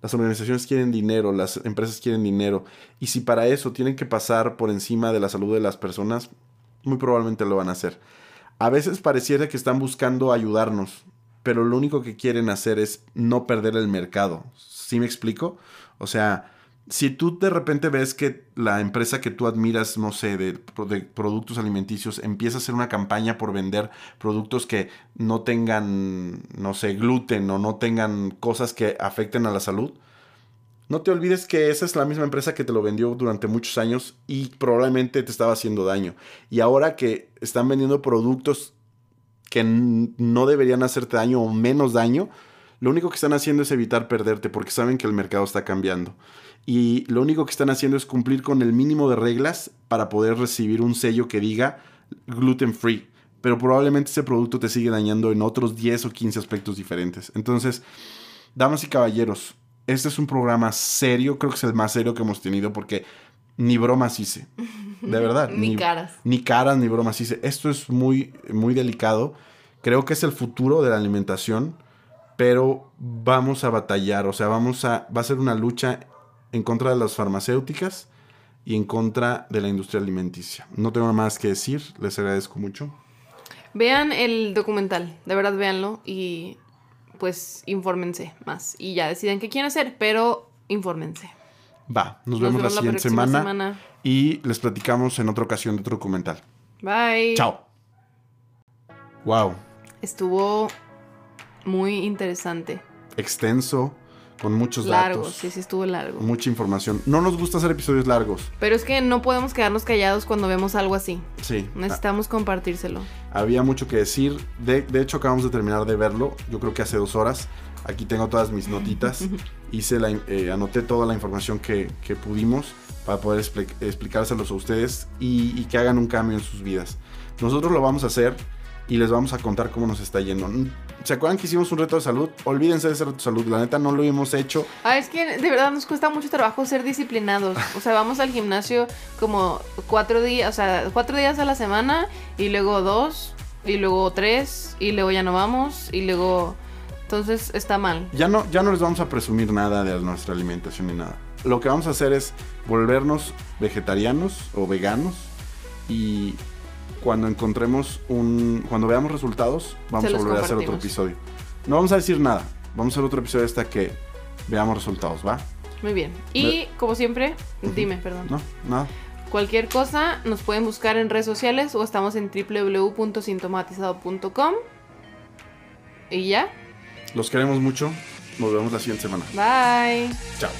Las organizaciones quieren dinero, las empresas quieren dinero. Y si para eso tienen que pasar por encima de la salud de las personas, muy probablemente lo van a hacer. A veces pareciera que están buscando ayudarnos, pero lo único que quieren hacer es no perder el mercado. ¿Sí me explico? O sea, si tú de repente ves que la empresa que tú admiras, no sé, de, productos alimenticios, empieza a hacer una campaña por vender productos que no tengan, no sé, gluten o no tengan cosas que afecten a la salud, no te olvides que esa es la misma empresa que te lo vendió durante muchos años y probablemente te estaba haciendo daño. Y ahora que están vendiendo productos que no deberían hacerte daño o menos daño, lo único que están haciendo es evitar perderte porque saben que el mercado está cambiando y lo único que están haciendo es cumplir con el mínimo de reglas para poder recibir un sello que diga gluten free. Pero probablemente ese producto te sigue dañando en otros 10 o 15 aspectos diferentes. Entonces, damas y caballeros, este es un programa serio, creo que es el más serio que hemos tenido porque ni bromas hice. De verdad. ni, caras. Ni caras, ni bromas hice. Esto es muy, muy delicado. Creo que es el futuro de la alimentación, pero vamos a batallar, o sea, vamos a, va a ser una lucha en contra de las farmacéuticas y en contra de la industria alimenticia. No tengo más que decir, les agradezco mucho. Vean el documental, de verdad véanlo y pues infórmense más y ya deciden qué quieren hacer, pero infórmense. Va, nos, vemos, la siguiente semana, semana, y les platicamos en otra ocasión de otro documental. Bye. Chao. Wow. Estuvo muy interesante. Extenso con muchos largo, datos. sí, sí estuvo largo. Mucha información. No nos gusta hacer episodios largos. Pero es que no podemos quedarnos callados cuando vemos algo así. Sí. Necesitamos compartírselo. Había mucho que decir. De, hecho, acabamos de terminar de verlo. Yo creo que hace dos horas. Aquí tengo todas mis notitas. Hice la, eh, anoté toda la información que, pudimos para poder explicárselos a ustedes y, y que hagan un cambio en sus vidas. Nosotros lo vamos a hacer y les vamos a contar cómo nos está yendo. ¿Se acuerdan que hicimos un reto de salud? Olvídense de ese reto de salud, la neta no lo hemos hecho. Ah, es que de verdad nos cuesta mucho trabajo ser disciplinados. O sea, vamos al gimnasio como cuatro días, o sea, cuatro días a la semana y luego dos y luego tres y luego ya no vamos y luego... Entonces está mal. Ya no, ya no les vamos a presumir nada de nuestra alimentación ni nada. Lo que vamos a hacer es volvernos vegetarianos o veganos y cuando encontremos un. Cuando veamos resultados, vamos a volver a hacer otro episodio. No vamos a decir nada. Vamos a hacer otro episodio hasta que veamos resultados, ¿va? Muy bien. Y como siempre, dime, perdón. No, nada. Cualquier cosa nos pueden buscar en redes sociales o estamos en www.sintomatizado.com. Y ya. Los queremos mucho. Nos vemos la siguiente semana. Bye. Chao.